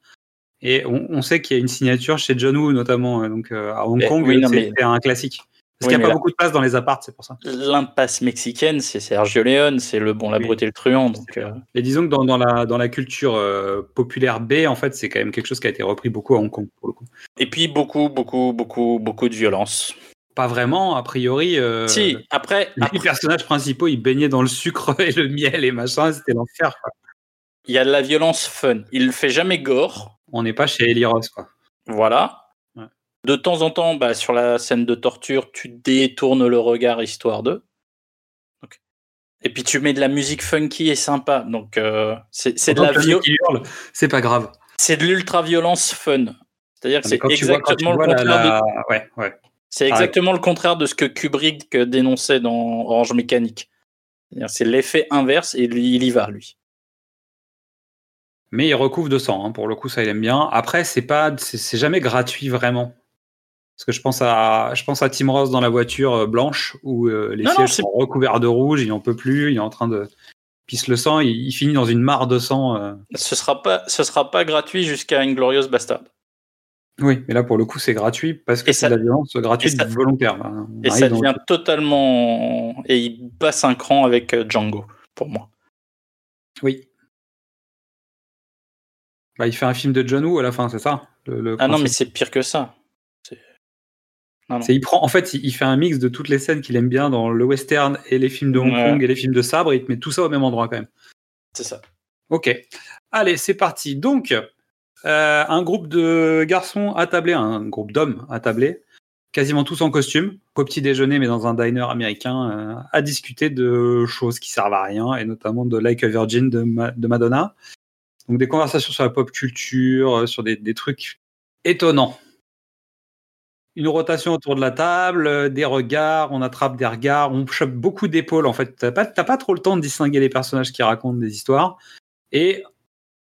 [SPEAKER 1] Et on, on sait qu'il y a une signature chez John Woo notamment, euh, donc euh, à Hong
[SPEAKER 2] Mais-
[SPEAKER 1] Kong,
[SPEAKER 2] oui,
[SPEAKER 1] c'est un classique. Parce
[SPEAKER 2] Oui,
[SPEAKER 1] qu'il n'y a pas
[SPEAKER 2] là-
[SPEAKER 1] beaucoup de place dans les apparts, c'est pour ça.
[SPEAKER 2] L'impasse mexicaine, c'est Sergio Leone, c'est le bon, la
[SPEAKER 1] Oui.
[SPEAKER 2] brute et le truand. Donc, euh,
[SPEAKER 1] Et disons que dans, dans la, dans la culture euh, populaire B, en fait, c'est quand même quelque chose qui a été repris beaucoup à Hong Kong, pour le coup.
[SPEAKER 2] Et puis beaucoup, beaucoup, beaucoup, beaucoup de violence.
[SPEAKER 1] Pas vraiment, a priori. euh,
[SPEAKER 2] si, après,
[SPEAKER 1] Les
[SPEAKER 2] après,
[SPEAKER 1] personnages principaux, ils baignaient dans le sucre et le miel et machin, c'était l'enfer.
[SPEAKER 2] il y a de la violence fun. Il ne fait jamais gore.
[SPEAKER 1] On n'est pas chez Eli Ross, quoi.
[SPEAKER 2] Voilà. De temps en temps, bah, sur la scène de torture, tu détournes le regard histoire de. Donc- Et puis tu mets de la musique funky et sympa. Donc euh, c'est de la
[SPEAKER 1] Quand le
[SPEAKER 2] vio-
[SPEAKER 1] mec, il hurle, c'est pas grave.
[SPEAKER 2] c'est de l'ultra violence fun. C'est-à-dire que
[SPEAKER 1] Mais
[SPEAKER 2] c'est
[SPEAKER 1] vois,
[SPEAKER 2] exactement le
[SPEAKER 1] la,
[SPEAKER 2] contraire. de-
[SPEAKER 1] Ouais, ouais.
[SPEAKER 2] C'est
[SPEAKER 1] Pareil.
[SPEAKER 2] exactement le contraire de ce que Kubrick dénonçait dans Orange Mécanique. C'est l'effet inverse et lui, il y va, lui.
[SPEAKER 1] Mais il recouvre de sang, hein, pour le coup, ça il aime bien. Après, c'est pas, c'est jamais gratuit vraiment. Parce que je pense à, je pense à Tim Ross dans la voiture euh, blanche où euh, les
[SPEAKER 2] Non,
[SPEAKER 1] sièges sont recouverts de rouge, il en peut plus, il est en train de pisse le sang, il, il finit dans une mare de sang. euh.
[SPEAKER 2] Ce sera pas, ce sera pas gratuit jusqu'à Inglorious Bastard.
[SPEAKER 1] Oui, mais là pour le coup c'est gratuit parce que c'est de la violence gratuite
[SPEAKER 2] et ça-
[SPEAKER 1] volontaire. On
[SPEAKER 2] Et ça devient totalement. Et il passe un cran avec Django, pour moi.
[SPEAKER 1] Oui. Bah, il fait un film de John Woo à la fin, c'est ça? Le- le
[SPEAKER 2] Ah non, mais c'est pire que ça. Non, non.
[SPEAKER 1] Il prend, en fait, il, il fait un mix de toutes les scènes qu'il aime bien dans le western et les films de Hong
[SPEAKER 2] Ouais.
[SPEAKER 1] Kong et les films de sabre, et il te met tout ça au même endroit quand même.
[SPEAKER 2] C'est ça.
[SPEAKER 1] Ok. Allez, c'est parti. Donc, euh, un groupe de garçons attablés, un groupe d'hommes attablés, quasiment tous en costume, au petit déjeuner, mais dans un diner américain, euh, à discuter de choses qui servent à rien, et notamment de Like a Virgin de, Ma- de Madonna. Donc, des conversations sur la pop culture, euh, sur des, des trucs étonnants. Une rotation autour de la table, euh, des regards, on attrape des regards, on chope beaucoup d'épaules. En fait, t'as pas, pas trop le temps de distinguer les personnages qui racontent des histoires. Et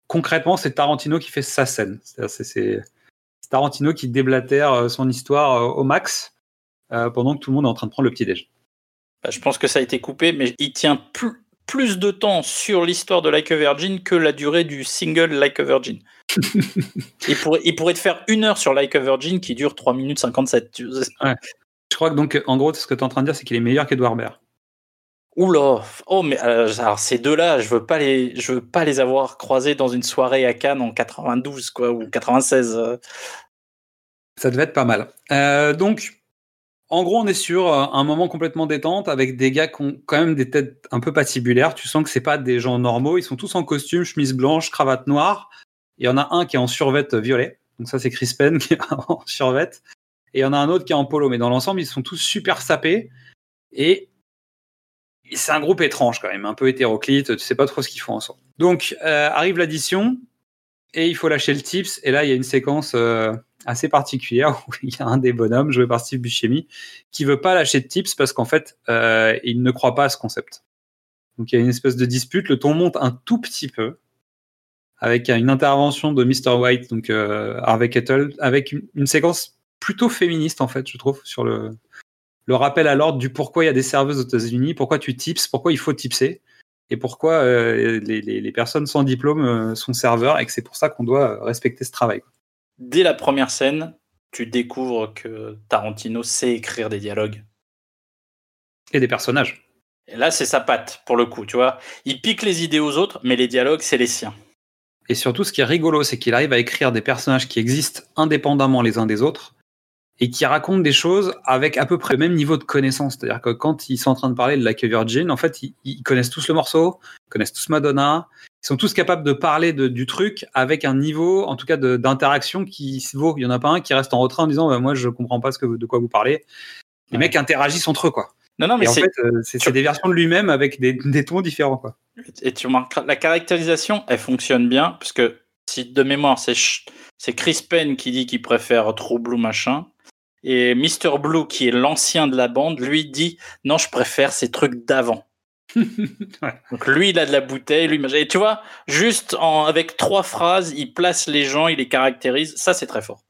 [SPEAKER 1] concrètement, c'est Tarantino qui fait sa scène. C'est Tarantino qui déblatère euh, son histoire euh, au max pendant que tout le monde est en train de prendre le petit déj.
[SPEAKER 2] Bah, je pense que ça a été coupé, mais il tient plus, plus de temps sur l'histoire de Like a Virgin que la durée du single Like a Virgin. il, pourrait, il pourrait te faire une heure sur Like a Virgin qui dure 3 minutes 57. tu sais.
[SPEAKER 1] Je crois que donc, en gros, ce que tu es en train de dire, c'est qu'il est meilleur qu'Edouard Baird.
[SPEAKER 2] Oula, oh mais euh, alors ces deux-là, je veux pas les, je veux pas les avoir croisés dans une soirée à Cannes en 92 quoi ou 96. euh.
[SPEAKER 1] Ça devait être pas mal. Euh, donc, en gros, on est sur euh, un moment complètement détente avec des gars qui ont quand même des têtes un peu patibulaires. Tu sens que c'est pas des gens normaux. Ils sont tous en costume, chemise blanche, cravate noire. Il y en a un qui est en survette violet. Donc ça, c'est Chris qui est en survette. Et il y en a un autre qui est en polo. Mais dans l'ensemble, ils sont tous super sapés. Et c'est un groupe étrange quand même, un peu hétéroclite. Tu sais pas trop ce qu'ils font ensemble. Donc, euh, arrive l'addition. Et il faut lâcher le tips. Et là, il y a une séquence euh, assez particulière où il y a un des bonhommes, joué par Steve Buscemi, qui veut pas lâcher de tips parce qu'en fait, euh, il ne croit pas à ce concept. Donc il y a une espèce de dispute. Le ton monte un tout petit peu avec une intervention de Mr. White, donc euh, Harvey Kettle, avec une, séquence plutôt féministe en fait, je trouve, sur le, rappel à l'ordre du pourquoi il y a des serveuses aux États-Unis, pourquoi tu tips, pourquoi il faut tipser, et pourquoi euh, les, personnes sans diplôme sont serveurs, et que c'est pour ça qu'on doit respecter ce travail.
[SPEAKER 2] Dès la première scène, tu découvres que Tarantino sait écrire des dialogues.
[SPEAKER 1] Et des personnages.
[SPEAKER 2] Et là, c'est sa patte pour le coup, tu vois. Il pique les idées aux autres, mais les dialogues, c'est les siens.
[SPEAKER 1] Et surtout, ce qui est rigolo, c'est qu'il arrive à écrire des personnages qui existent indépendamment les uns des autres et qui racontent des choses avec à peu près le même niveau de connaissance. C'est-à-dire que quand ils sont en train de parler de Like a Virgin, en fait, ils, ils connaissent tous le morceau, ils connaissent tous Madonna, ils sont tous capables de parler de- du truc avec un niveau, en tout cas, d'interaction qui se vaut. Il y en a pas un qui reste en retrait en disant bah, Moi, je comprends pas ce que, de quoi vous parlez. Les
[SPEAKER 2] Ouais.
[SPEAKER 1] mecs interagissent entre eux, quoi.
[SPEAKER 2] Non, non, mais
[SPEAKER 1] et en
[SPEAKER 2] c'est.
[SPEAKER 1] fait, euh, c'est des versions de lui-même avec des, des tons différents, quoi.
[SPEAKER 2] Et tu remarques, la caractérisation, elle fonctionne bien, parce que si de mémoire, c'est ch- c'est Chris Penn qui dit qu'il préfère True Blue machin, et Mr. Blue, qui est l'ancien de la bande, lui dit non, je préfère ces trucs d'avant.
[SPEAKER 1] Ouais.
[SPEAKER 2] Donc lui, il a de la bouteille, lui, et tu vois, juste en, avec trois phrases, il place les gens, il les caractérise. Ça, c'est très fort.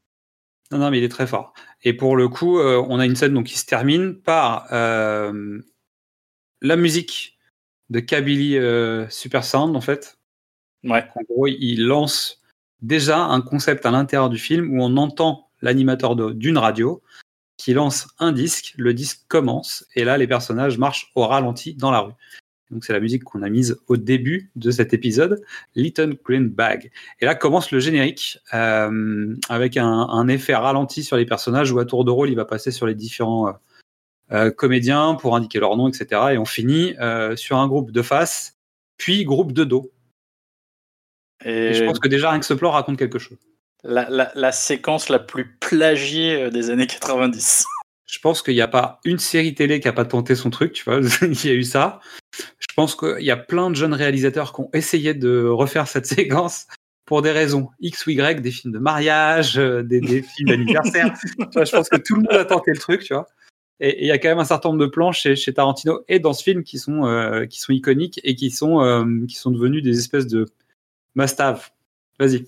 [SPEAKER 1] Non, non, mais il est très fort. Et pour le coup, euh, on a une scène donc, qui se termine par euh, la musique de Kabylie euh, Super Sound, en fait.
[SPEAKER 2] Ouais.
[SPEAKER 1] En gros, il lance déjà un concept à l'intérieur du film où on entend l'animateur d'une radio qui lance un disque, le disque commence, et là, les personnages marchent au ralenti dans la rue. Donc, c'est la musique qu'on a mise au début de cet épisode, Little Green Bag. Et là commence le générique euh, avec un, un effet ralenti sur les personnages où à tour de rôle il va passer sur les différents euh, euh, comédiens pour indiquer leur nom, etc. Et on finit sur un groupe de face, puis groupe de dos.
[SPEAKER 2] Et,
[SPEAKER 1] Et je pense que déjà rien que ce plan raconte quelque chose.
[SPEAKER 2] La, la- la séquence la plus plagiée euh, des années 90.
[SPEAKER 1] Je pense qu'il n'y a pas une série télé qui a pas tenté son truc, tu vois. il y a eu ça. Je pense qu'il y a plein de jeunes réalisateurs qui ont essayé de refaire cette séquence pour des raisons X ou Y, des films de mariage, euh, des, des films d'anniversaire. Je pense que tout le monde a tenté le truc, tu vois. Et et il y a quand même un certain nombre de plans chez, chez Tarantino et dans ce film qui sont, euh, qui sont iconiques et qui sont, euh, qui sont devenus des espèces de must-have. Vas-y.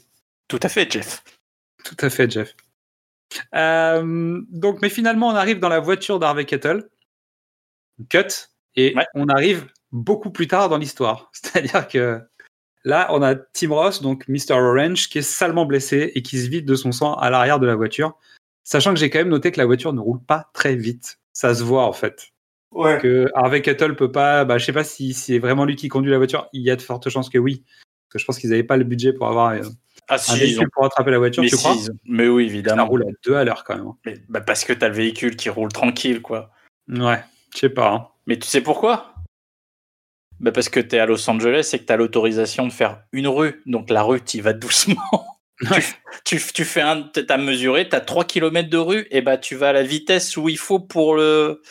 [SPEAKER 2] Tout à fait, Jeff.
[SPEAKER 1] Tout à fait, Jeff. Euh, donc, mais finalement, on arrive dans la voiture d'Harvey Kettle. Cut. Et
[SPEAKER 2] Ouais.
[SPEAKER 1] on arrive beaucoup plus tard dans l'histoire. C'est-à-dire que là, on a Tim Ross, donc Mr. Orange, qui est salement blessé et qui se vide de son sang à l'arrière de la voiture. Sachant que j'ai quand même noté que la voiture ne roule pas très vite. Ça se voit, en fait.
[SPEAKER 2] Ouais.
[SPEAKER 1] Que Harvey Kettle peut pas. Bah, je sais pas si, si c'est vraiment lui qui conduit la voiture. Il y a de fortes chances que oui. Parce que je pense qu'ils n'avaient pas le budget pour avoir euh,
[SPEAKER 2] Ah, si, ils ont-
[SPEAKER 1] pour attraper la voiture,
[SPEAKER 2] mais,
[SPEAKER 1] tu
[SPEAKER 2] si,
[SPEAKER 1] crois
[SPEAKER 2] ont- mais oui,
[SPEAKER 1] Ça
[SPEAKER 2] évidemment.
[SPEAKER 1] roule à deux à l'heure quand même. hein.
[SPEAKER 2] Mais, bah, parce que t'as le véhicule qui roule tranquille, quoi.
[SPEAKER 1] Ouais, je sais pas. hein.
[SPEAKER 2] Mais tu sais pourquoi? Bah Parce que t'es à Los Angeles et que t'as l'autorisation de faire une rue. Donc la rue, t'y vas doucement.
[SPEAKER 1] Ouais.
[SPEAKER 2] tu, tu fais un, t'as mesuré, t'as 3 km de rue, et bah tu vas à la vitesse où il faut pour le.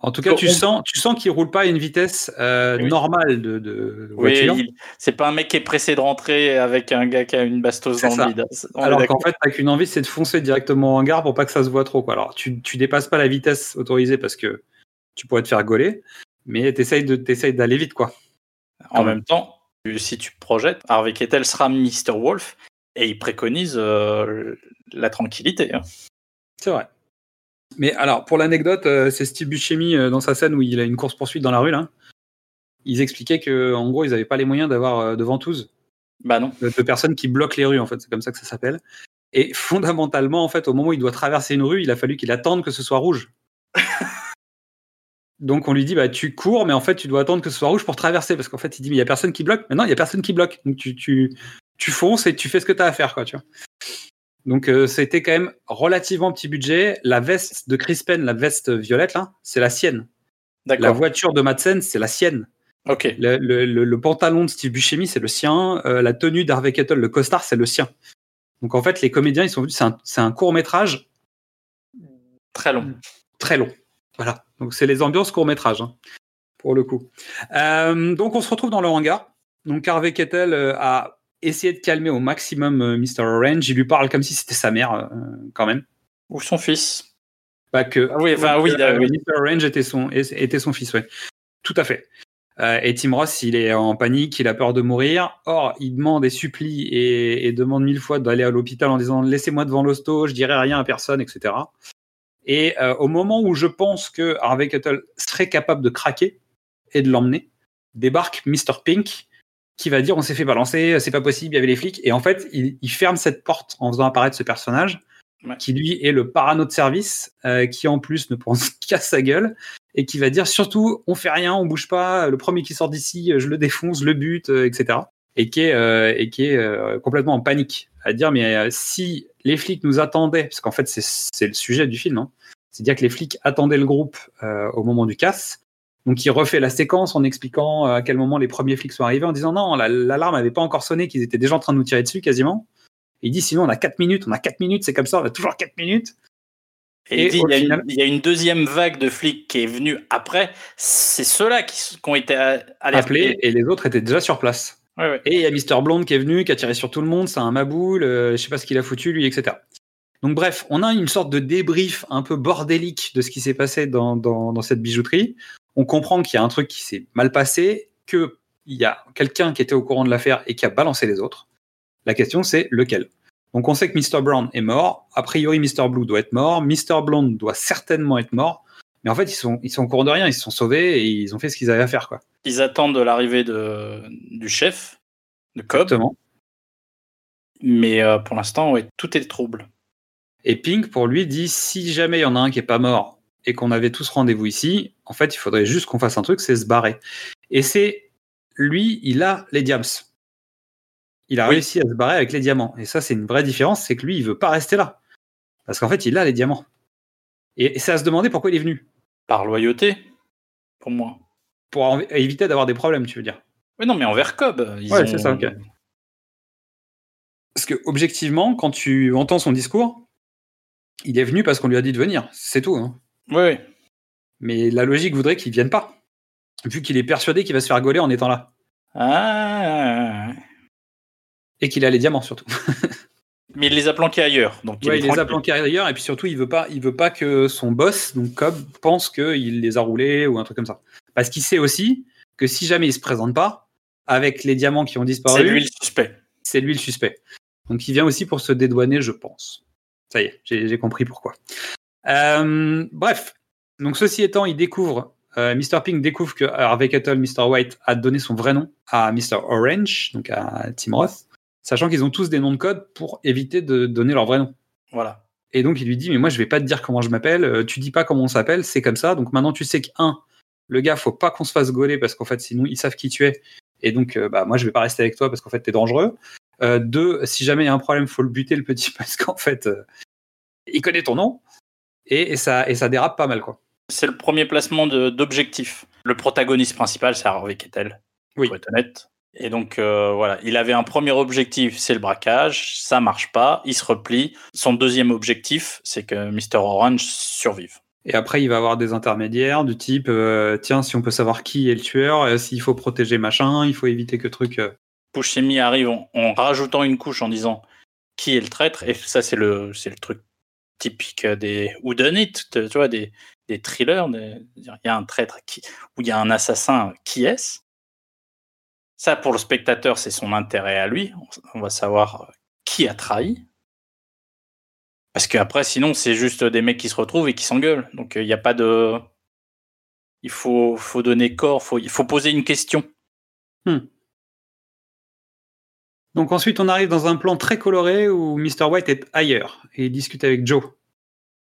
[SPEAKER 1] En tout cas, tu
[SPEAKER 2] On-
[SPEAKER 1] sens, tu sens qu'il roule pas à une vitesse euh,
[SPEAKER 2] Oui.
[SPEAKER 1] normale de, de
[SPEAKER 2] Oui,
[SPEAKER 1] voiture.
[SPEAKER 2] il- c'est pas un mec qui est pressé de rentrer avec un gars qui a une bastos dans le vide. Est
[SPEAKER 1] Alors qu'en fait, t'as qu'une envie, c'est de foncer directement en gare pour pas que ça se voit trop. Quoi. Alors, tu, tu dépasses pas la vitesse autorisée parce que tu pourrais te faire gauler, mais t'essayes d'aller vite, quoi.
[SPEAKER 2] En même temps, si tu projettes, Harvey Kettel sera Mr. Wolf et il préconise euh, la tranquillité. hein.
[SPEAKER 1] C'est vrai. Mais alors, pour l'anecdote, euh, c'est Steve Buscemi euh, dans sa scène où il a une course poursuite dans la rue là. Ils expliquaient que, en gros, ils avaient pas les moyens d'avoir euh, de ventouses.
[SPEAKER 2] Bah non.
[SPEAKER 1] de, de personnes qui bloquent les rues, en fait. C'est comme ça que ça s'appelle. Et fondamentalement, en fait, au moment où il doit traverser une rue, il a fallu qu'il attende que ce soit rouge. Donc on lui dit, bah, tu cours, mais en fait, tu dois attendre que ce soit rouge pour traverser. Parce qu'en fait, il dit, mais il y a personne qui bloque. Mais non, il y a personne qui bloque. Donc tu, tu, tu fonces et tu fais ce que tu as à faire, quoi, tu vois. Donc euh, c'était quand même relativement petit budget. La veste de Chris Penn, la veste violette, là, c'est la sienne. La voiture de Madsen, c'est la sienne.
[SPEAKER 2] Ok.
[SPEAKER 1] Le, le- le- le pantalon de Steve Buscemi, c'est le sien. Euh, la tenue d'Harvey Kettle, le costard, c'est le sien. Donc en fait, les comédiens, ils sont venus. C'est un, court métrage
[SPEAKER 2] Très long.
[SPEAKER 1] très long. Voilà. Donc c'est les ambiances court métrage, pour le coup. Euh, donc on se retrouve dans le hangar. Donc Harvey Kettle euh, a essayé de calmer au maximum euh, Mr. Orange. Il lui parle comme si c'était sa mère, euh, quand même.
[SPEAKER 2] Ou son fils.
[SPEAKER 1] Pas que.
[SPEAKER 2] Ah oui, enfin, oui,
[SPEAKER 1] Euh,
[SPEAKER 2] oui.
[SPEAKER 1] Mr. Orange était son, était son fils, ouais. Tout à fait. Euh, et Tim Ross, il est en panique, il a peur de mourir. Or, il demande et supplie et, et demande mille fois d'aller à l'hôpital en disant laissez-moi devant l'hosto, je dirai rien à personne, etc. Et euh, au moment où je pense que Harvey Kettle serait capable de craquer et de l'emmener, débarque Mr. Pink qui va dire on s'est fait balancer, c'est pas possible, il y avait les flics. Et en fait, il, il ferme cette porte en faisant apparaître ce personnage
[SPEAKER 2] Ouais.
[SPEAKER 1] qui lui est le parano de service, euh, qui en plus ne pense qu'à sa gueule et qui va dire surtout on fait rien, on bouge pas, le premier qui sort d'ici, je le défonce, je le bute, euh, etc. Et qui est, euh, et qui est euh, complètement en panique à dire mais euh, si les flics nous attendaient, parce qu'en fait c'est le sujet du film, hein, c'est-à-dire que les flics attendaient le groupe euh, au moment du casse. Donc il refait la séquence en expliquant euh, à quel moment les premiers flics sont arrivés, en disant non, la- l'alarme n'avait pas encore sonné, qu'ils étaient déjà en train de nous tirer dessus quasiment. Et il dit sinon on a 4 minutes, on a 4 minutes, c'est comme ça, on a toujours 4 minutes.
[SPEAKER 2] Et,
[SPEAKER 1] Et
[SPEAKER 2] il, dit, il, y a
[SPEAKER 1] final-
[SPEAKER 2] une, il y a une deuxième vague de flics qui est venue après. C'est ceux-là qui, ont été alertés.
[SPEAKER 1] appelés et les autres étaient déjà sur place.
[SPEAKER 2] Ouais, ouais.
[SPEAKER 1] Et il y a Mister Blonde qui est venu, qui a tiré sur tout le monde, c'est un maboule, euh, je sais pas ce qu'il a foutu lui, etc. Donc bref, on a une sorte de débrief un peu bordélique de ce qui s'est passé dans, dans, dans cette bijouterie. On comprend qu'il y a un truc qui s'est mal passé, qu'il y a quelqu'un qui était au courant de l'affaire et qui a balancé les autres. La question c'est lequel? Donc on sait que Mr. Brown est mort. A priori, Mr. Blue doit être mort. Mr. Blonde doit certainement être mort. Mais en fait, ils sont, ils sont au courant de rien. Ils se sont sauvés et ils ont fait ce qu'ils avaient à faire. Quoi.
[SPEAKER 2] Ils attendent de l'arrivée du chef, de Cobb.
[SPEAKER 1] Exactement.
[SPEAKER 2] Mais euh, pour l'instant, ouais, tout est trouble.
[SPEAKER 1] Et Pink, pour lui, dit si jamais il y en a un qui est pas mort et qu'on avait tous rendez-vous ici, en fait, il faudrait juste qu'on fasse un truc, c'est se barrer. Et c'est lui, il a les diams. Il a
[SPEAKER 2] Oui.
[SPEAKER 1] réussi à se barrer avec les diamants. Et ça, c'est une vraie différence, c'est que lui, il veut pas rester là. Parce qu'en fait, il a les diamants. Et, et c'est à se demander pourquoi il est venu.
[SPEAKER 2] Par loyauté, pour moi.
[SPEAKER 1] Pour éviter d'avoir des problèmes, tu veux dire.
[SPEAKER 2] Mais non, mais envers Cobb. Ils
[SPEAKER 1] Ouais,
[SPEAKER 2] ont-
[SPEAKER 1] c'est ça, ok. Parce que, objectivement, quand tu entends son discours, il est venu parce qu'on lui a dit de venir. C'est tout. hein.
[SPEAKER 2] Ouais,
[SPEAKER 1] Mais la logique voudrait qu'il vienne pas. Vu qu'il est persuadé qu'il va se faire gauler en étant là.
[SPEAKER 2] Ah,
[SPEAKER 1] Et qu'il a les diamants surtout.
[SPEAKER 2] mais il les a planqués ailleurs. Donc il
[SPEAKER 1] Ouais,
[SPEAKER 2] est
[SPEAKER 1] il les a planqués ailleurs et puis surtout il veut pas, il veut pas que son boss, donc Cobb, pense qu'il les a roulés ou un truc comme ça. Parce qu'il sait aussi que si jamais il se présente pas, avec les diamants qui ont disparu,
[SPEAKER 2] C'est lui le suspect.
[SPEAKER 1] c'est lui le suspect. Donc il vient aussi pour se dédouaner, je pense. Ça y est, j'ai compris pourquoi. Euh, bref, donc ceci étant, il découvre, euh, Mr. Pink découvre que Harvey Kettle, Mr. White, a donné son vrai nom à Mr. Orange, donc à Tim Roth, sachant qu'ils ont tous des noms de code pour éviter de donner leur vrai nom.
[SPEAKER 2] Voilà.
[SPEAKER 1] Et donc il lui dit mais moi je vais pas te dire comment je m'appelle, euh, tu dis pas comment on s'appelle, c'est comme ça. Donc maintenant tu sais que un, le gars faut pas qu'on se fasse gauler parce qu'en fait sinon ils savent qui tu es. Et donc euh, bah moi je vais pas rester avec toi parce qu'en fait t'es dangereux. Euh, deux, si jamais il y a un problème faut le buter le petit parce qu'en fait euh, il connaît ton nom et, et ça et ça dérape pas mal quoi.
[SPEAKER 2] C'est le premier placement d'objectif. Le protagoniste principal, c'est Harvey Kettel.
[SPEAKER 1] Oui.
[SPEAKER 2] Pour être honnête. Et donc, euh, voilà, il avait un premier objectif, c'est le braquage. Ça marche pas. Il se replie. Son deuxième objectif, c'est que Mr. Orange survive.
[SPEAKER 1] Et après il va avoir des intermédiaires du type euh, tiens si on peut savoir qui est le tueur, euh, s'il faut protéger machin, il faut éviter que truc.
[SPEAKER 2] Buscemi arrive en, en rajoutant une couche en disant qui est le traître. Et ça, c'est le, c'est le truc typique des whodunit, tu vois, des, des thrillers. Il y a un traître qui, ou il y a un assassin, qui est-ce? Ça, pour le spectateur, c'est son intérêt à lui. On va savoir qui a trahi. Parce qu'après, sinon, c'est juste des mecs qui se retrouvent et qui s'engueulent. Donc, euh, il n'y a pas de. Il faut, faut donner corps, faut, il faut poser une question.
[SPEAKER 1] Donc ensuite, on arrive dans un plan très coloré où Mr. White est ailleurs et il discute avec Joe.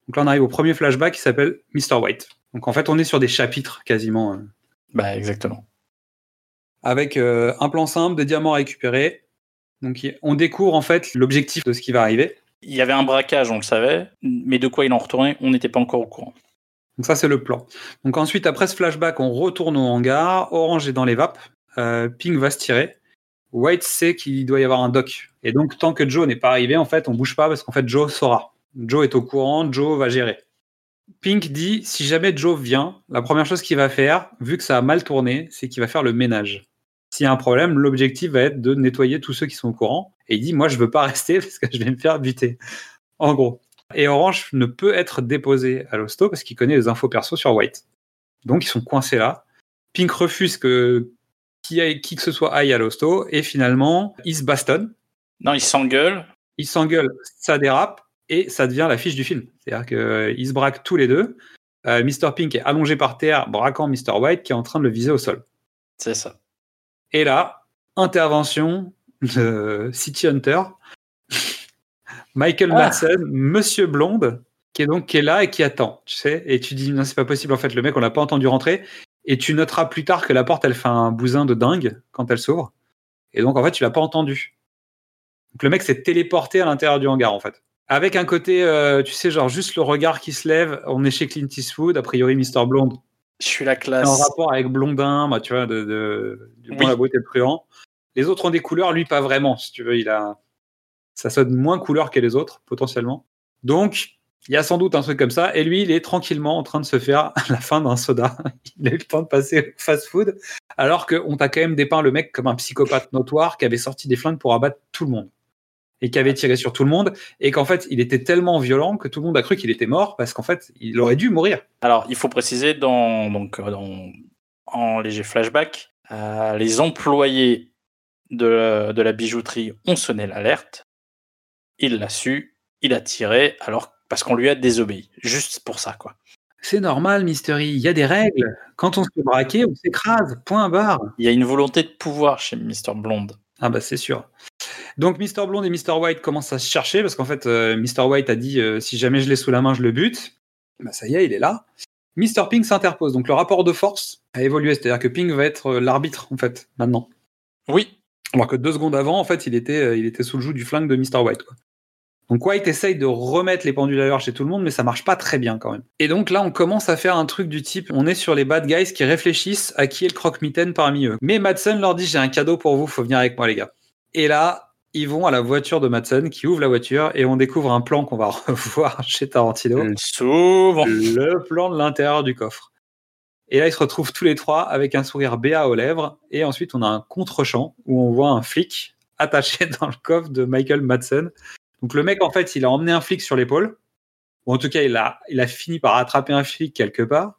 [SPEAKER 1] Donc là, on arrive au premier flashback qui s'appelle Mr. White. Donc en fait, on est sur des chapitres quasiment, euh,
[SPEAKER 2] Bah, exactement.
[SPEAKER 1] avec euh, un plan simple, des diamants récupérés. Donc on découvre en fait l'objectif de ce qui va arriver.
[SPEAKER 2] Il y avait un braquage, on le savait, mais de quoi il en retournait, on n'était pas encore au courant.
[SPEAKER 1] Donc ça, c'est le plan. Donc ensuite, après ce flashback, on retourne au hangar. Orange est dans les vapes. Euh, Pink va se tirer. White sait qu'il doit y avoir un doc. Et donc, tant que Joe n'est pas arrivé, en fait, on bouge pas parce qu'en fait, Joe saura. Joe est au courant, Joe va gérer. Pink dit, si jamais Joe vient, la première chose qu'il va faire, vu que ça a mal tourné, c'est qu'il va faire le ménage. S'il y a un problème, l'objectif va être de nettoyer tous ceux qui sont au courant. Et il dit, moi, je veux pas rester parce que je vais me faire buter. En gros. Et Orange ne peut être déposé à l'hosto parce qu'il connaît les infos perso sur White. Donc ils sont coincés là. Pink refuse que qui, que ce soit aille à l'hosto et finalement ils se bastonnent,
[SPEAKER 2] Non, il s'engueule.
[SPEAKER 1] ils s'engueulent, ça dérape et ça devient l'affiche du film. C'est-à-dire qu'ils se braquent tous les deux. Euh, Mr. Pink est allongé par terre braquant Mr. White qui est en train de le viser au sol.
[SPEAKER 2] C'est ça.
[SPEAKER 1] Et là, intervention de City Hunter, Michael
[SPEAKER 2] Ah.
[SPEAKER 1] Madsen, Monsieur Blonde, qui est donc qui est là et qui attend, tu sais. Et tu dis non, c'est pas possible. En fait, le mec, on l'a pas entendu rentrer. Et tu noteras plus tard que la porte, elle fait un bousin de dingue quand elle s'ouvre. Et donc, en fait, tu l'as pas entendu. Donc, le mec s'est téléporté à l'intérieur du hangar, en fait. Avec un côté, euh, tu sais, genre juste le regard qui se lève. On est chez Clint Eastwood, a priori, Mr. Blonde
[SPEAKER 2] Je suis la
[SPEAKER 1] en
[SPEAKER 2] classe.
[SPEAKER 1] rapport avec Blondin, bah, tu vois, de, de, du bon,
[SPEAKER 2] Oui.
[SPEAKER 1] la beauté, truand. Les autres ont des couleurs, lui pas vraiment, si tu veux. Il a, ça sonne moins couleur que les autres, potentiellement. Donc, il y a sans doute un truc comme ça. Et lui, il est tranquillement en train de se faire la fin d'un soda. Il a eu le temps de passer au fast-food, alors qu'on t'a quand même dépeint le mec comme un psychopathe notoire qui avait sorti des flingues pour abattre tout le monde. Et qui avait tiré sur tout le monde. Et qu'en fait, il était tellement violent que tout le monde a cru qu'il était mort parce qu'en fait, il aurait dû mourir.
[SPEAKER 2] Alors, il faut préciser, dans, donc, euh, en léger flashback, euh, les employés de, de la bijouterie ont sonné l'alerte il l'a su, il a tiré, alors parce qu'on lui a désobéi. Juste pour ça, quoi.
[SPEAKER 1] C'est normal, Mystery. Il y a des règles. Quand on se fait braquer, on s'écrase. Point barre.
[SPEAKER 2] Il y a une volonté de pouvoir chez Mr. Blonde.
[SPEAKER 1] Ah bah c'est sûr. Donc Mr. Blonde et Mr. White commencent à se chercher parce qu'en fait euh, Mr. White a dit euh, si jamais je l'ai sous la main, je le bute. Bah ça y est, il est là. Mr. Pink s'interpose. Donc le rapport de force a évolué, c'est-à-dire que Pink va être euh, l'arbitre en fait maintenant.
[SPEAKER 2] Oui.
[SPEAKER 1] Alors que deux secondes avant, en fait, il était, euh, il était sous le joug du flingue de Mr. White. Quoi. Donc White essaye de remettre les pendules à l'heure chez tout le monde, mais ça marche pas très bien quand même. Et donc là, on commence à faire un truc du type, on est sur les bad guys qui réfléchissent à qui est le croque-mitaine parmi eux. Mais Madsen leur dit, j'ai un cadeau pour vous, faut venir avec moi les gars. Et là, ils vont à la voiture de Madsen, qui ouvre la voiture, et on découvre un plan qu'on va revoir chez Tarantino.
[SPEAKER 2] S'ouvre.
[SPEAKER 1] Le plan de l'intérieur du coffre. Et là, ils se retrouvent tous les trois avec un sourire béat aux lèvres. Et ensuite, on a un contre-champ où on voit un flic attaché dans le coffre de Michael Madsen. Donc le mec, en fait, il a emmené un flic sur l'épaule. Ou en tout cas, il a, il a fini par attraper un flic quelque part.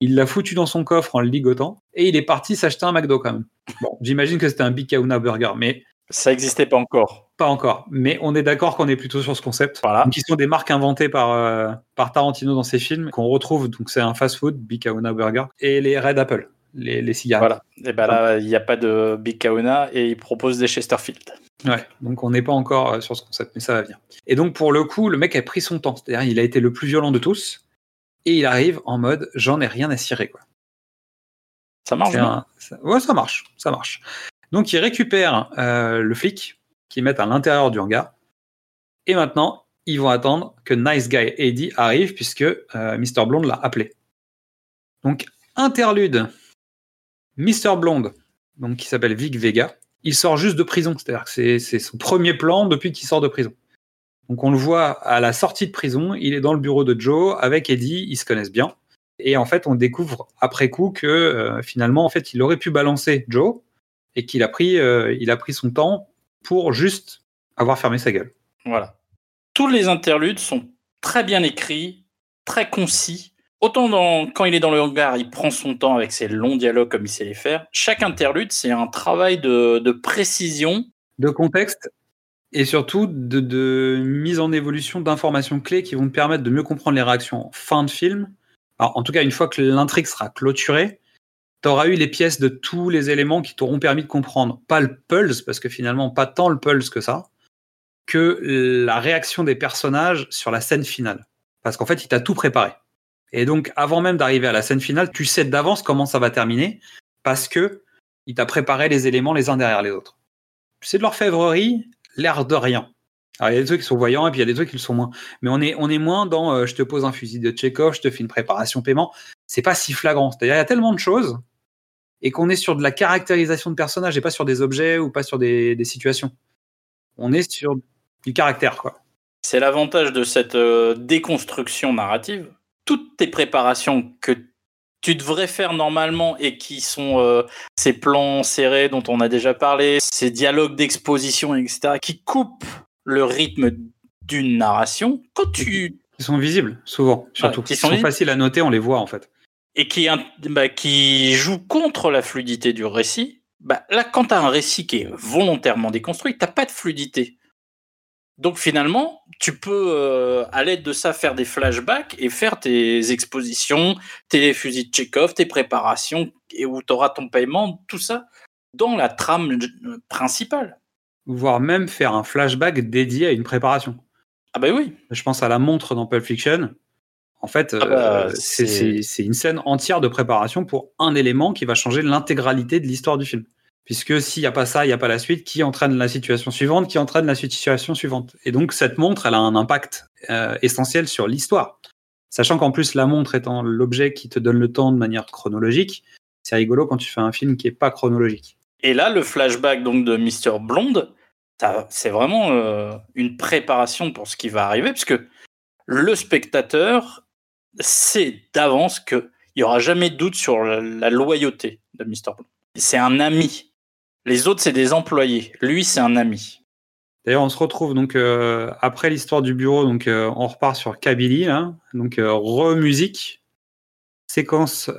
[SPEAKER 1] Il l'a foutu dans son coffre en le ligotant. Et il est parti s'acheter un McDo quand même. Bon, j'imagine que c'était un Big Kahuna Burger, mais
[SPEAKER 2] Ça n'existait pas encore.
[SPEAKER 1] pas encore. Mais on est d'accord qu'on est plutôt sur ce concept.
[SPEAKER 2] Voilà.
[SPEAKER 1] Qui sont des marques inventées par, euh, par Tarantino dans ses films, qu'on retrouve. Donc, c'est un fast-food, Big Kahuna Burger, et les Red Apple, les, les cigarettes.
[SPEAKER 2] Voilà. Et ben là, il n'y a pas de Big Kahuna et il propose des Chesterfield.
[SPEAKER 1] Ouais, donc on n'est pas encore euh, sur ce concept, mais ça va venir. Et donc, pour le coup, le mec a pris son temps. C'est-à-dire, il a été le plus violent de tous. Et il arrive en mode, j'en ai rien à cirer, quoi.
[SPEAKER 2] Ça marche
[SPEAKER 1] un- Ouais, ça marche, ça marche. Donc, il récupère euh, le flic qu'ils mettent à l'intérieur du hangar. Et maintenant, ils vont attendre que Nice Guy Eddie arrive puisque euh, Mr. Blonde l'a appelé. Donc, interlude. Mr. Blonde, donc qui s'appelle Vic Vega, il sort juste de prison. C'est-à-dire que c'est- son premier plan depuis qu'il sort de prison. Donc, on le voit à la sortie de prison. Il est dans le bureau de Joe avec Eddie. Ils se connaissent bien. Et en fait, on découvre après coup que euh, finalement, en fait, il aurait pu balancer Joe et qu'il euh, a pris son temps pour juste avoir fermé sa gueule.
[SPEAKER 2] Voilà. Tous les interludes sont très bien écrits, très concis. Autant quand il est dans le hangar, il prend son temps avec ses longs dialogues comme il sait les faire. Chaque interlude, c'est un travail de, précision.
[SPEAKER 1] De contexte et surtout de, mise en évolution d'informations clés qui vont te permettre de mieux comprendre les réactions en fin de film. En tout cas, une fois que l'intrigue sera clôturée, tu auras eu les pièces de tous les éléments qui t'auront permis de comprendre, pas le pulse, parce que finalement, pas tant le pulse que ça, que la réaction des personnages sur la scène finale. Parce qu'en fait, il t'a tout préparé. Et donc, avant même d'arriver à la scène finale, tu sais d'avance comment ça va terminer, parce que il t'a préparé les éléments les uns derrière les autres. C'est de l'orfèvrerie, l'air de rien. Alors, il y a des trucs qui sont voyants et puis il y a des trucs qui le sont moins. Mais on est, on est moins dans euh, je te pose un fusil de Tchekhov, je te fais une préparation paiement. C'est pas si flagrant. C'est-à-dire, il y a tellement de choses et qu'on est sur de la caractérisation de personnages et pas sur des objets ou pas sur des, des situations. On est sur du caractère, quoi.
[SPEAKER 2] C'est l'avantage de cette euh, déconstruction narrative. Toutes tes préparations que tu devrais faire normalement et qui sont euh, ces plans serrés dont on a déjà parlé, ces dialogues d'exposition, etc., qui coupent le rythme d'une narration, quand tu
[SPEAKER 1] Ils sont visibles, souvent, surtout.
[SPEAKER 2] qui
[SPEAKER 1] Ils
[SPEAKER 2] sont
[SPEAKER 1] faciles à noter, on les voit, en fait.
[SPEAKER 2] et qui, bah, qui joue contre la fluidité du récit, bah, là, quand tu as un récit qui est volontairement déconstruit, tu pas de fluidité. Donc finalement, tu peux, euh, à l'aide de ça, faire des flashbacks et faire tes expositions, tes fusils de Chekhov, tes préparations, et où tu auras ton paiement, tout ça, dans la trame euh, principale.
[SPEAKER 1] Voire même faire un flashback dédié à une préparation.
[SPEAKER 2] Ah bah oui,
[SPEAKER 1] Je pense à la montre dans Pulp Fiction. En fait,
[SPEAKER 2] Ah bah,
[SPEAKER 1] euh,
[SPEAKER 2] c'est
[SPEAKER 1] une scène entière de préparation pour un élément qui va changer l'intégralité de l'histoire du film. Puisque s'il n'y a pas ça, il n'y a pas la suite, qui entraîne la situation suivante, qui entraîne la situation suivante. Et donc cette montre, elle a un impact euh, essentiel sur l'histoire. Sachant qu'en plus, la montre étant l'objet qui te donne le temps de manière chronologique, c'est rigolo quand tu fais un film qui est pas chronologique.
[SPEAKER 2] Et là, le flashback donc de Mr. Blonde, c'est vraiment euh, une préparation pour ce qui va arriver, puisque le spectateur sait d'avance qu'il n'y aura jamais de doute sur la, la loyauté de Mr. Blonde. C'est un ami. Les autres, c'est des employés. Lui, c'est un ami.
[SPEAKER 1] D'ailleurs, on se retrouve donc euh, après l'histoire du bureau, donc euh, on repart sur Kabylie, donc euh, re-musique, séquence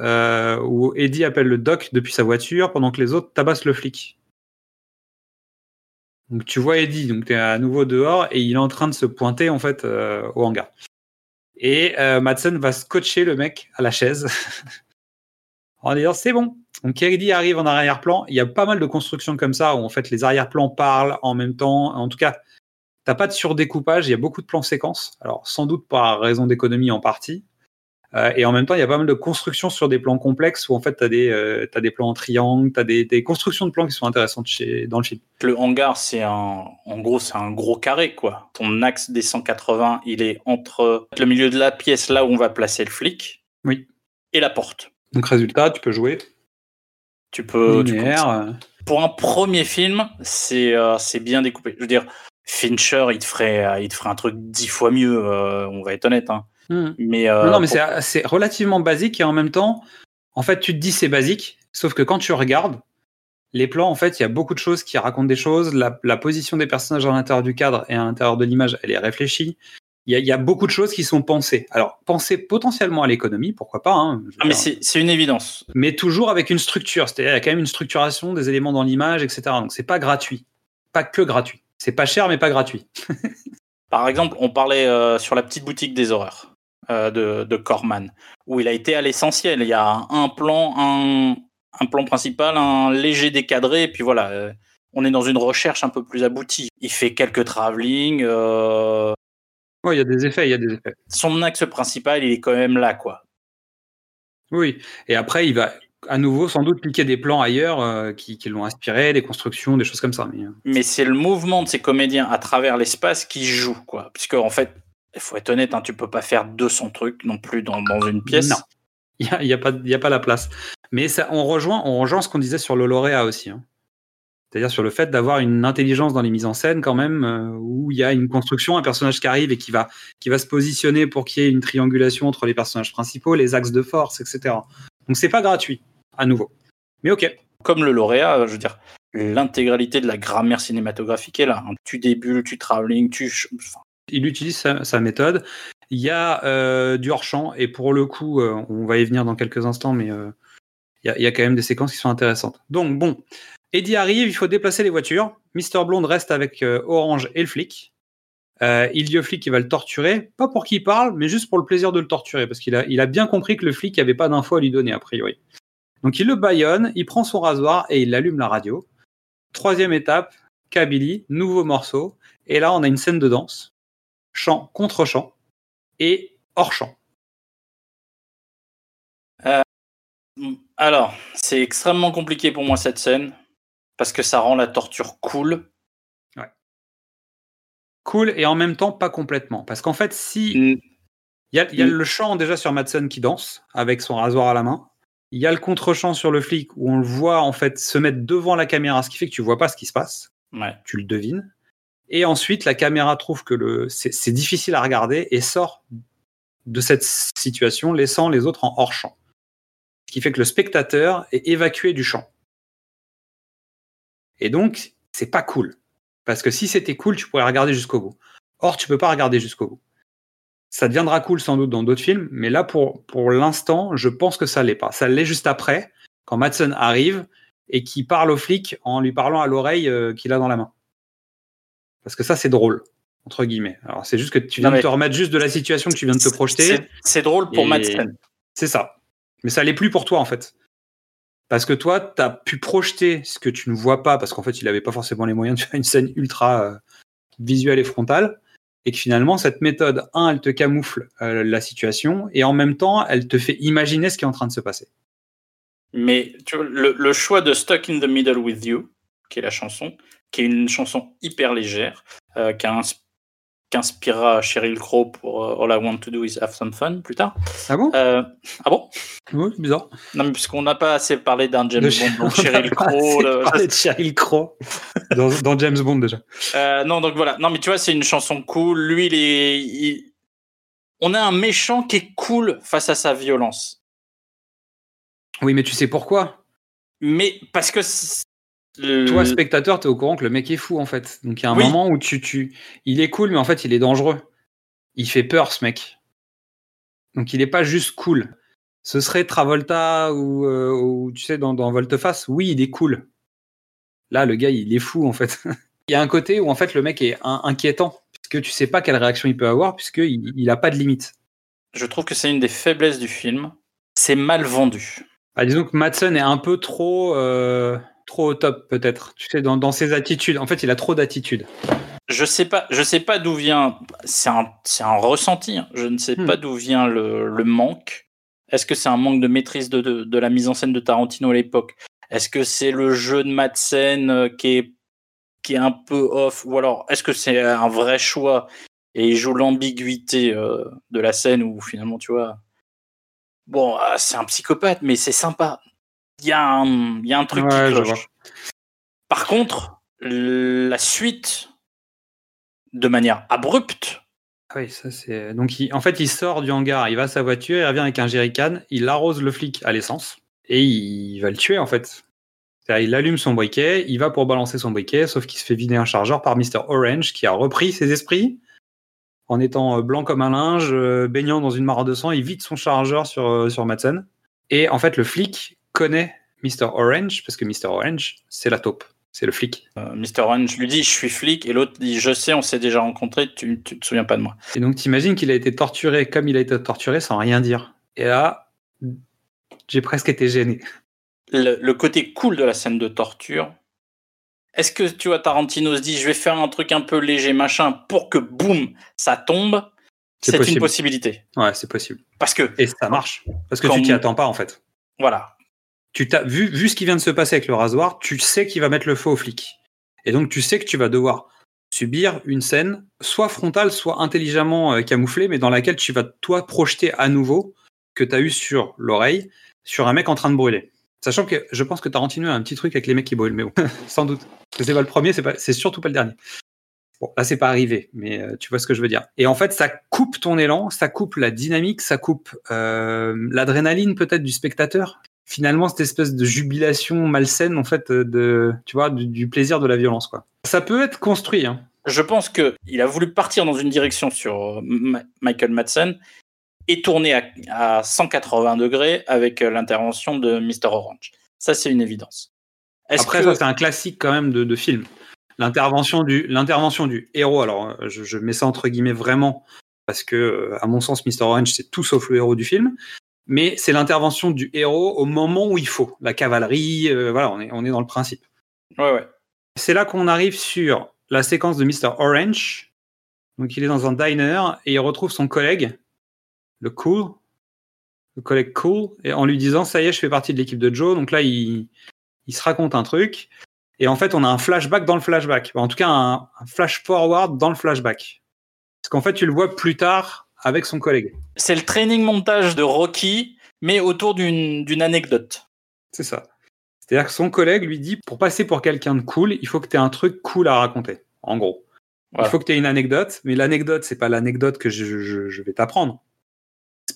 [SPEAKER 1] où Eddie appelle le doc depuis sa voiture pendant que les autres tabassent le flic. Donc tu vois Eddie, donc tu es à nouveau dehors et il est en train de se pointer en fait au hangar. Et Madsen va scotcher le mec à la chaise en disant c'est bon. Donc arrive en arrière-plan. Il y a pas mal de constructions comme ça où en fait les arrière-plans parlent en même temps. En tout cas, t'as pas de surdécoupage. Il y a beaucoup de plans séquences. Alors sans doute par raison d'économie en partie. Euh, et en même temps, il y a pas mal de constructions sur des plans complexes où en fait, tu as, des, euh, des plans en triangle, tu as des, des constructions de plans qui sont intéressantes chez, dans le film.
[SPEAKER 2] Le hangar, c'est un, en gros, c'est un gros carré, quoi. Ton axe des 180, il est entre le milieu de la pièce, là où on va placer le flic,
[SPEAKER 1] Oui.
[SPEAKER 2] et la porte.
[SPEAKER 1] Donc résultat, tu peux jouer
[SPEAKER 2] Tu peux.
[SPEAKER 1] linéaire.
[SPEAKER 2] pour un premier film, c'est euh, c'est bien découpé. Je veux dire, Fincher, il te ferait, euh, il te ferait un truc dix fois mieux, euh, on va être honnête. Hein.
[SPEAKER 1] hmm.
[SPEAKER 2] Mais, euh,
[SPEAKER 1] non, non, mais
[SPEAKER 2] pour-
[SPEAKER 1] c'est, c'est relativement basique et en même temps, en fait, tu te dis c'est basique, sauf que quand tu regardes les plans, en fait, il y a beaucoup de choses qui racontent des choses. La, la position des personnages à l'intérieur du cadre et à l'intérieur de l'image, elle est réfléchie. Il y, a, il y a beaucoup de choses qui sont pensées. Alors, pensées potentiellement à l'économie, pourquoi pas. hein,
[SPEAKER 2] Ah, mais c'est c'est une évidence.
[SPEAKER 1] mais toujours avec une structure. C'est-à-dire, il y a quand même une structuration des éléments dans l'image, etc. Donc, c'est pas gratuit. Pas que gratuit. C'est pas cher, mais pas gratuit.
[SPEAKER 2] Par exemple, on parlait euh, sur la petite boutique des horreurs euh, de, de Corman, où il a été à l'essentiel. Il y a un plan, un, un plan principal, un léger décadré, et puis voilà. euh, on est dans une recherche un peu plus aboutie. Il fait quelques travelling.
[SPEAKER 1] Ouais, il y a des effets, il y a des effets.
[SPEAKER 2] son axe principal, il est quand même là, quoi.
[SPEAKER 1] Oui. Et après, il va à nouveau sans doute piquer des plans ailleurs euh, qui, qui l'ont inspiré, des constructions, des choses comme ça. Mais, euh,
[SPEAKER 2] Mais c'est le mouvement de ces comédiens à travers l'espace qui joue, quoi. Puisque, en fait, il faut être honnête, hein, tu peux pas faire 200 trucs non plus dans, dans une pièce.
[SPEAKER 1] Non. il n'y a, il y a, pas- il y a pas la place. Mais ça, on, rejoint, on rejoint ce qu'on disait sur le lauréat aussi. hein. C'est-à-dire sur le fait d'avoir une intelligence dans les mises en scène quand même, euh, où il y a une construction, un personnage qui arrive et qui va, qui va se positionner pour qu'il y ait une triangulation entre les personnages principaux, les axes de force, etc. Donc c'est pas gratuit, à nouveau. Mais ok.
[SPEAKER 2] Comme le lauréat, euh, je veux dire, l'intégralité de la grammaire cinématographique est là. hein. Tu débules, tu travelling, tu. enfin,
[SPEAKER 1] il utilise sa, sa méthode. Il y a euh, du hors-champ, et pour le coup, euh, on va y venir dans quelques instants, mais il y, a, il y a quand même des séquences qui sont intéressantes. Donc, bon, Eddie arrive, il faut déplacer les voitures. Mr. Blonde reste avec euh, Orange et le flic. Euh, il dit au flic qu'il va le torturer, pas pour qu'il parle, mais juste pour le plaisir de le torturer, parce qu'il a, a bien compris que le flic n'avait pas d'infos à lui donner, a priori. Donc, il le baillonne, il prend son rasoir et il allume la radio. Troisième étape, Kabylie, nouveau morceau. Et là, on a une scène de danse chant contre chant et hors champ.
[SPEAKER 2] Alors, c'est extrêmement compliqué pour moi cette scène parce que ça rend la torture cool.
[SPEAKER 1] Cool et en même temps pas complètement. Parce qu'en fait, si.
[SPEAKER 2] Mm.
[SPEAKER 1] Il y a, il y a
[SPEAKER 2] Mm.
[SPEAKER 1] le chant déjà sur Madsen qui danse avec son rasoir à la main. Il y a le contre-champ sur le flic où on le voit en fait se mettre devant la caméra, ce qui fait que tu vois pas ce qui se passe.
[SPEAKER 2] Ouais.
[SPEAKER 1] Tu le devines. Et ensuite, la caméra trouve que le c'est difficile à regarder et sort de cette situation, laissant les autres en hors champ. Ce qui fait que le spectateur est évacué du champ. Et donc, c'est pas cool. Parce que si c'était cool, tu pourrais regarder jusqu'au bout. Or, tu peux pas regarder jusqu'au bout. Ça deviendra cool sans doute dans d'autres films, mais là, pour, pour l'instant, je pense que ça l'est pas. Ça l'est juste après, quand Madsen arrive et qui parle au flic en lui parlant à l'oreille euh, qu'il a dans la main. Parce que ça, c'est drôle, entre guillemets. Alors, c'est juste que tu viens
[SPEAKER 2] Non,
[SPEAKER 1] de te remettre juste de la situation que tu viens de te projeter.
[SPEAKER 2] C'est- drôle pour Madsen.
[SPEAKER 1] C'est ça. Mais ça l'est plus pour toi, en fait. Parce que toi, tu as pu projeter ce que tu ne vois pas, parce qu'en fait, il n'avait pas forcément les moyens de faire une scène ultra euh, visuelle et frontale. Et que finalement, cette méthode, un, elle te camoufle euh, la situation, et en même temps, elle te fait imaginer ce qui est en train de se passer.
[SPEAKER 2] Mais le, choix de Stuck in the Middle with You, qui est la chanson, qui est une chanson hyper légère, euh, qui a ins- qui inspirera Sheryl Crow pour euh, All I Want to Do is Have Some Fun plus tard.
[SPEAKER 1] Ah bon?
[SPEAKER 2] Euh, ah bon?
[SPEAKER 1] Oui, c'est bizarre.
[SPEAKER 2] Non, mais puisqu'on n'a pas assez parlé d'un James
[SPEAKER 1] De-
[SPEAKER 2] Bond, donc Sheryl Crow. le-
[SPEAKER 1] parlé de Sheryl Crow dans, dans James Bond déjà.
[SPEAKER 2] Euh, non, donc voilà. Non, mais tu vois, c'est une chanson cool. Lui, il est. il- On a un méchant qui est cool face à sa violence.
[SPEAKER 1] Oui, mais tu sais pourquoi?
[SPEAKER 2] Mais parce que. Le-
[SPEAKER 1] Toi, spectateur, tu es au courant que le mec est fou, en fait. Donc il y a un
[SPEAKER 2] Oui.
[SPEAKER 1] moment où tu, tu. Il est cool, mais en fait, il est dangereux. Il fait peur, ce mec. Donc il est pas juste cool. Ce serait Travolta ou, euh, ou, tu sais, dans, dans Volteface. Oui, il est cool. Là, le gars, il est fou, en fait. il y a un côté où en fait le mec est in- inquiétant, puisque tu sais pas quelle réaction il peut avoir, puisqu'il il a pas de limite.
[SPEAKER 2] Je trouve que c'est une des faiblesses du film. C'est mal vendu.
[SPEAKER 1] Ah, disons que Madsen est un peu trop, euh, trop au top, peut-être. Tu sais, dans, dans ses attitudes. En fait, il a trop d'attitudes.
[SPEAKER 2] Je sais pas, je sais pas d'où vient. C'est un, ressenti. hein. Je ne sais
[SPEAKER 1] Hmm.
[SPEAKER 2] pas d'où vient le, le manque. Est-ce que c'est un manque de maîtrise de, de, de la mise en scène de Tarantino à l'époque? Est-ce que c'est le jeu de Madsen euh, qui est, qui est un peu off? Ou alors, est-ce que c'est un vrai choix et il joue l'ambiguïté euh, de la scène où finalement, tu vois, bon, ah, c'est un psychopathe, mais c'est sympa. Il y, a un- il y a un truc
[SPEAKER 1] Ouais,
[SPEAKER 2] qui cloche. Par contre, la suite, de manière abrupte,
[SPEAKER 1] Ah Oui, ça c'est. Donc, il- en fait, il sort du hangar, il va à sa voiture, il revient avec un jerrycan, il arrose le flic à l'essence et il va le tuer en fait. Il allume son briquet, il va pour balancer son briquet, sauf qu'il se fait vider un chargeur par Mr. Orange qui a repris ses esprits en étant euh, blanc comme un linge, euh, baignant dans une mare de sang, il vide son chargeur sur, euh, sur Madsen. Et en fait, le flic connaît Mr. Orange parce que Mr. Orange, c'est la taupe, c'est le flic.
[SPEAKER 2] euh, Mr. Orange lui dit je suis flic et l'autre dit je sais, on s'est déjà rencontrés, tu, tu te souviens pas de moi.
[SPEAKER 1] Et donc, t'imagines qu'il a été torturé comme il a été torturé sans rien dire. Et là, j'ai presque été gêné.
[SPEAKER 2] Le, le côté cool de la scène de torture. Est-ce que tu vois Tarantino se dit je vais faire un truc un peu léger machin pour que boum ça tombe?
[SPEAKER 1] C'est
[SPEAKER 2] une possibilité
[SPEAKER 1] Ouais, c'est possible.
[SPEAKER 2] parce que
[SPEAKER 1] Et ça marche. Parce que tu t'y attends pas, en fait.
[SPEAKER 2] voilà
[SPEAKER 1] Tu t'as vu, vu ce qui vient de se passer avec le rasoir, tu sais qu'il va mettre le feu au flic. Et donc, tu sais que tu vas devoir subir une scène, soit frontale, soit intelligemment euh, camouflée, mais dans laquelle tu vas, toi, projeter à nouveau que tu as eu sur l'oreille, sur un mec en train de brûler. Sachant que je pense que Tarantino a un petit truc avec les mecs qui brûlent, mais bon, sans doute. C'est pas le premier, c'est pas- surtout pas le dernier. Bon, là, c'est pas arrivé, mais euh, tu vois ce que je veux dire. Et en fait, ça coupe ton élan, ça coupe la dynamique, ça coupe euh, l'adrénaline peut-être du spectateur. Finalement, cette espèce de jubilation malsaine, en fait, euh, de, tu vois, du, plaisir de la violence, quoi. Ça peut être construit, hein.
[SPEAKER 2] je pense que il a voulu partir dans une direction sur Michael Madsen et tourner à, à 180 degrés avec euh, l'intervention de Mr. Orange. Ça, c'est une évidence.
[SPEAKER 1] Après,
[SPEAKER 2] que
[SPEAKER 1] ça, c'est un classique quand même de, de film. L'intervention du, l'intervention du héros. Alors, euh, je, je mets ça entre guillemets vraiment parce que, euh, à mon sens, Mr. Orange, c'est tout sauf le héros du film. Mais c'est l'intervention du héros au moment où il faut. La cavalerie, euh, voilà, on est, on est dans le principe.
[SPEAKER 2] ouais, ouais.
[SPEAKER 1] C'est là qu'on arrive sur la séquence de Mr. Orange. Donc, il est dans un diner et il retrouve son collègue, le Cool, le collègue Cool, et en lui disant Ça y est, je fais partie de l'équipe de Joe. Donc là, il, il se raconte un truc. Et en fait, on a un flashback dans le flashback. En tout cas, un, un flash forward dans le flashback. Parce qu'en fait, tu le vois plus tard avec son collègue.
[SPEAKER 2] C'est le training montage de Rocky, mais autour d'une anecdote.
[SPEAKER 1] C'est ça. C'est-à-dire que son collègue lui dit pour passer pour quelqu'un de cool, il faut que tu aies un truc cool à raconter. En gros.
[SPEAKER 2] Voilà.
[SPEAKER 1] Il faut que tu aies une anecdote, mais l'anecdote, c'est pas l'anecdote que je, je- je vais t'apprendre.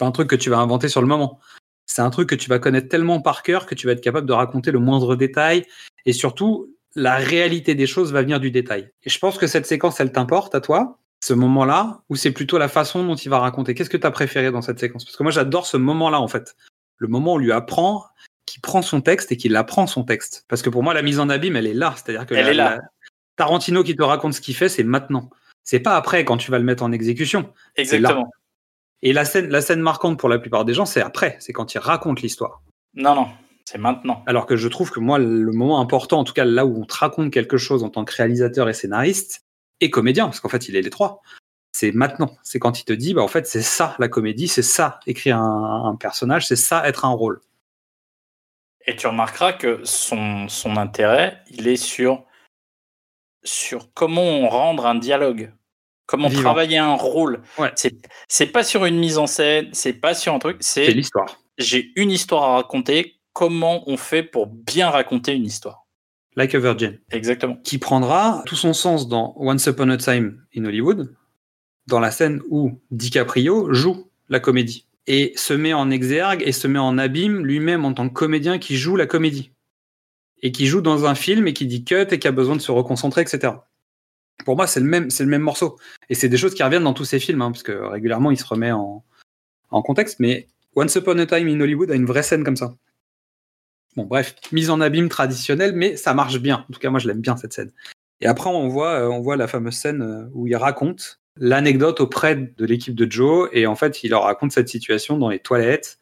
[SPEAKER 1] Pas un truc que tu vas inventer sur le moment. C'est un truc que tu vas connaître tellement par cœur que tu vas être capable de raconter le moindre détail. Et surtout, la réalité des choses va venir du détail. Et je pense que cette séquence, elle t'importe à toi, ce moment-là, ou c'est plutôt la façon dont il va raconter? Qu'est-ce que tu as préféré dans cette séquence? Parce que moi, j'adore ce moment-là, en fait. Le moment où on lui apprend, qui prend son texte et qu'il apprend son texte. Parce que pour moi, la mise en abîme, elle est là. C'est-à-dire que
[SPEAKER 2] Elle
[SPEAKER 1] la-
[SPEAKER 2] est là.
[SPEAKER 1] la- Tarantino qui te raconte ce qu'il fait, c'est maintenant. C'est pas après quand tu vas le mettre en exécution.
[SPEAKER 2] Exactement.
[SPEAKER 1] Et la scène, la scène marquante pour la plupart des gens, c'est après. C'est quand il raconte l'histoire.
[SPEAKER 2] Non, non, c'est maintenant.
[SPEAKER 1] Alors que je trouve que moi, le moment important, en tout cas là où on te raconte quelque chose en tant que réalisateur et scénariste et comédien, parce qu'en fait, il est les trois, c'est maintenant. C'est quand il te dit, bah, en fait, c'est ça la comédie, c'est ça écrire un, un personnage, c'est ça être un rôle.
[SPEAKER 2] Et tu remarqueras que son, son intérêt, il est sur, sur comment rendre un dialogue, comment
[SPEAKER 1] Vivant.
[SPEAKER 2] travailler un rôle.
[SPEAKER 1] Ouais.
[SPEAKER 2] C'est, pas sur une mise en scène, c'est pas sur un truc,
[SPEAKER 1] c'est l'histoire.
[SPEAKER 2] j'ai une histoire à raconter, comment on fait pour bien raconter une histoire.
[SPEAKER 1] Like a Virgin.
[SPEAKER 2] Exactement.
[SPEAKER 1] qui prendra tout son sens dans Once Upon a Time in Hollywood, dans la scène où DiCaprio joue la comédie et se met en exergue et se met en abîme lui-même en tant que comédien qui joue la comédie et qui joue dans un film et qui dit cut et qui a besoin de se reconcentrer, etc. Pour moi, c'est le même, c'est le même morceau et c'est des choses qui reviennent dans tous ces films hein, parce que régulièrement il se remet en, en contexte. Mais Once Upon a Time in Hollywood a une vraie scène comme ça. Bon, bref, mise en abîme traditionnelle, mais ça marche bien. En tout cas, moi, je l'aime bien cette scène. Et après, on voit, euh, on voit la fameuse scène euh, où il raconte l'anecdote auprès de l'équipe de Joe. Et en fait, il leur raconte cette situation dans les toilettes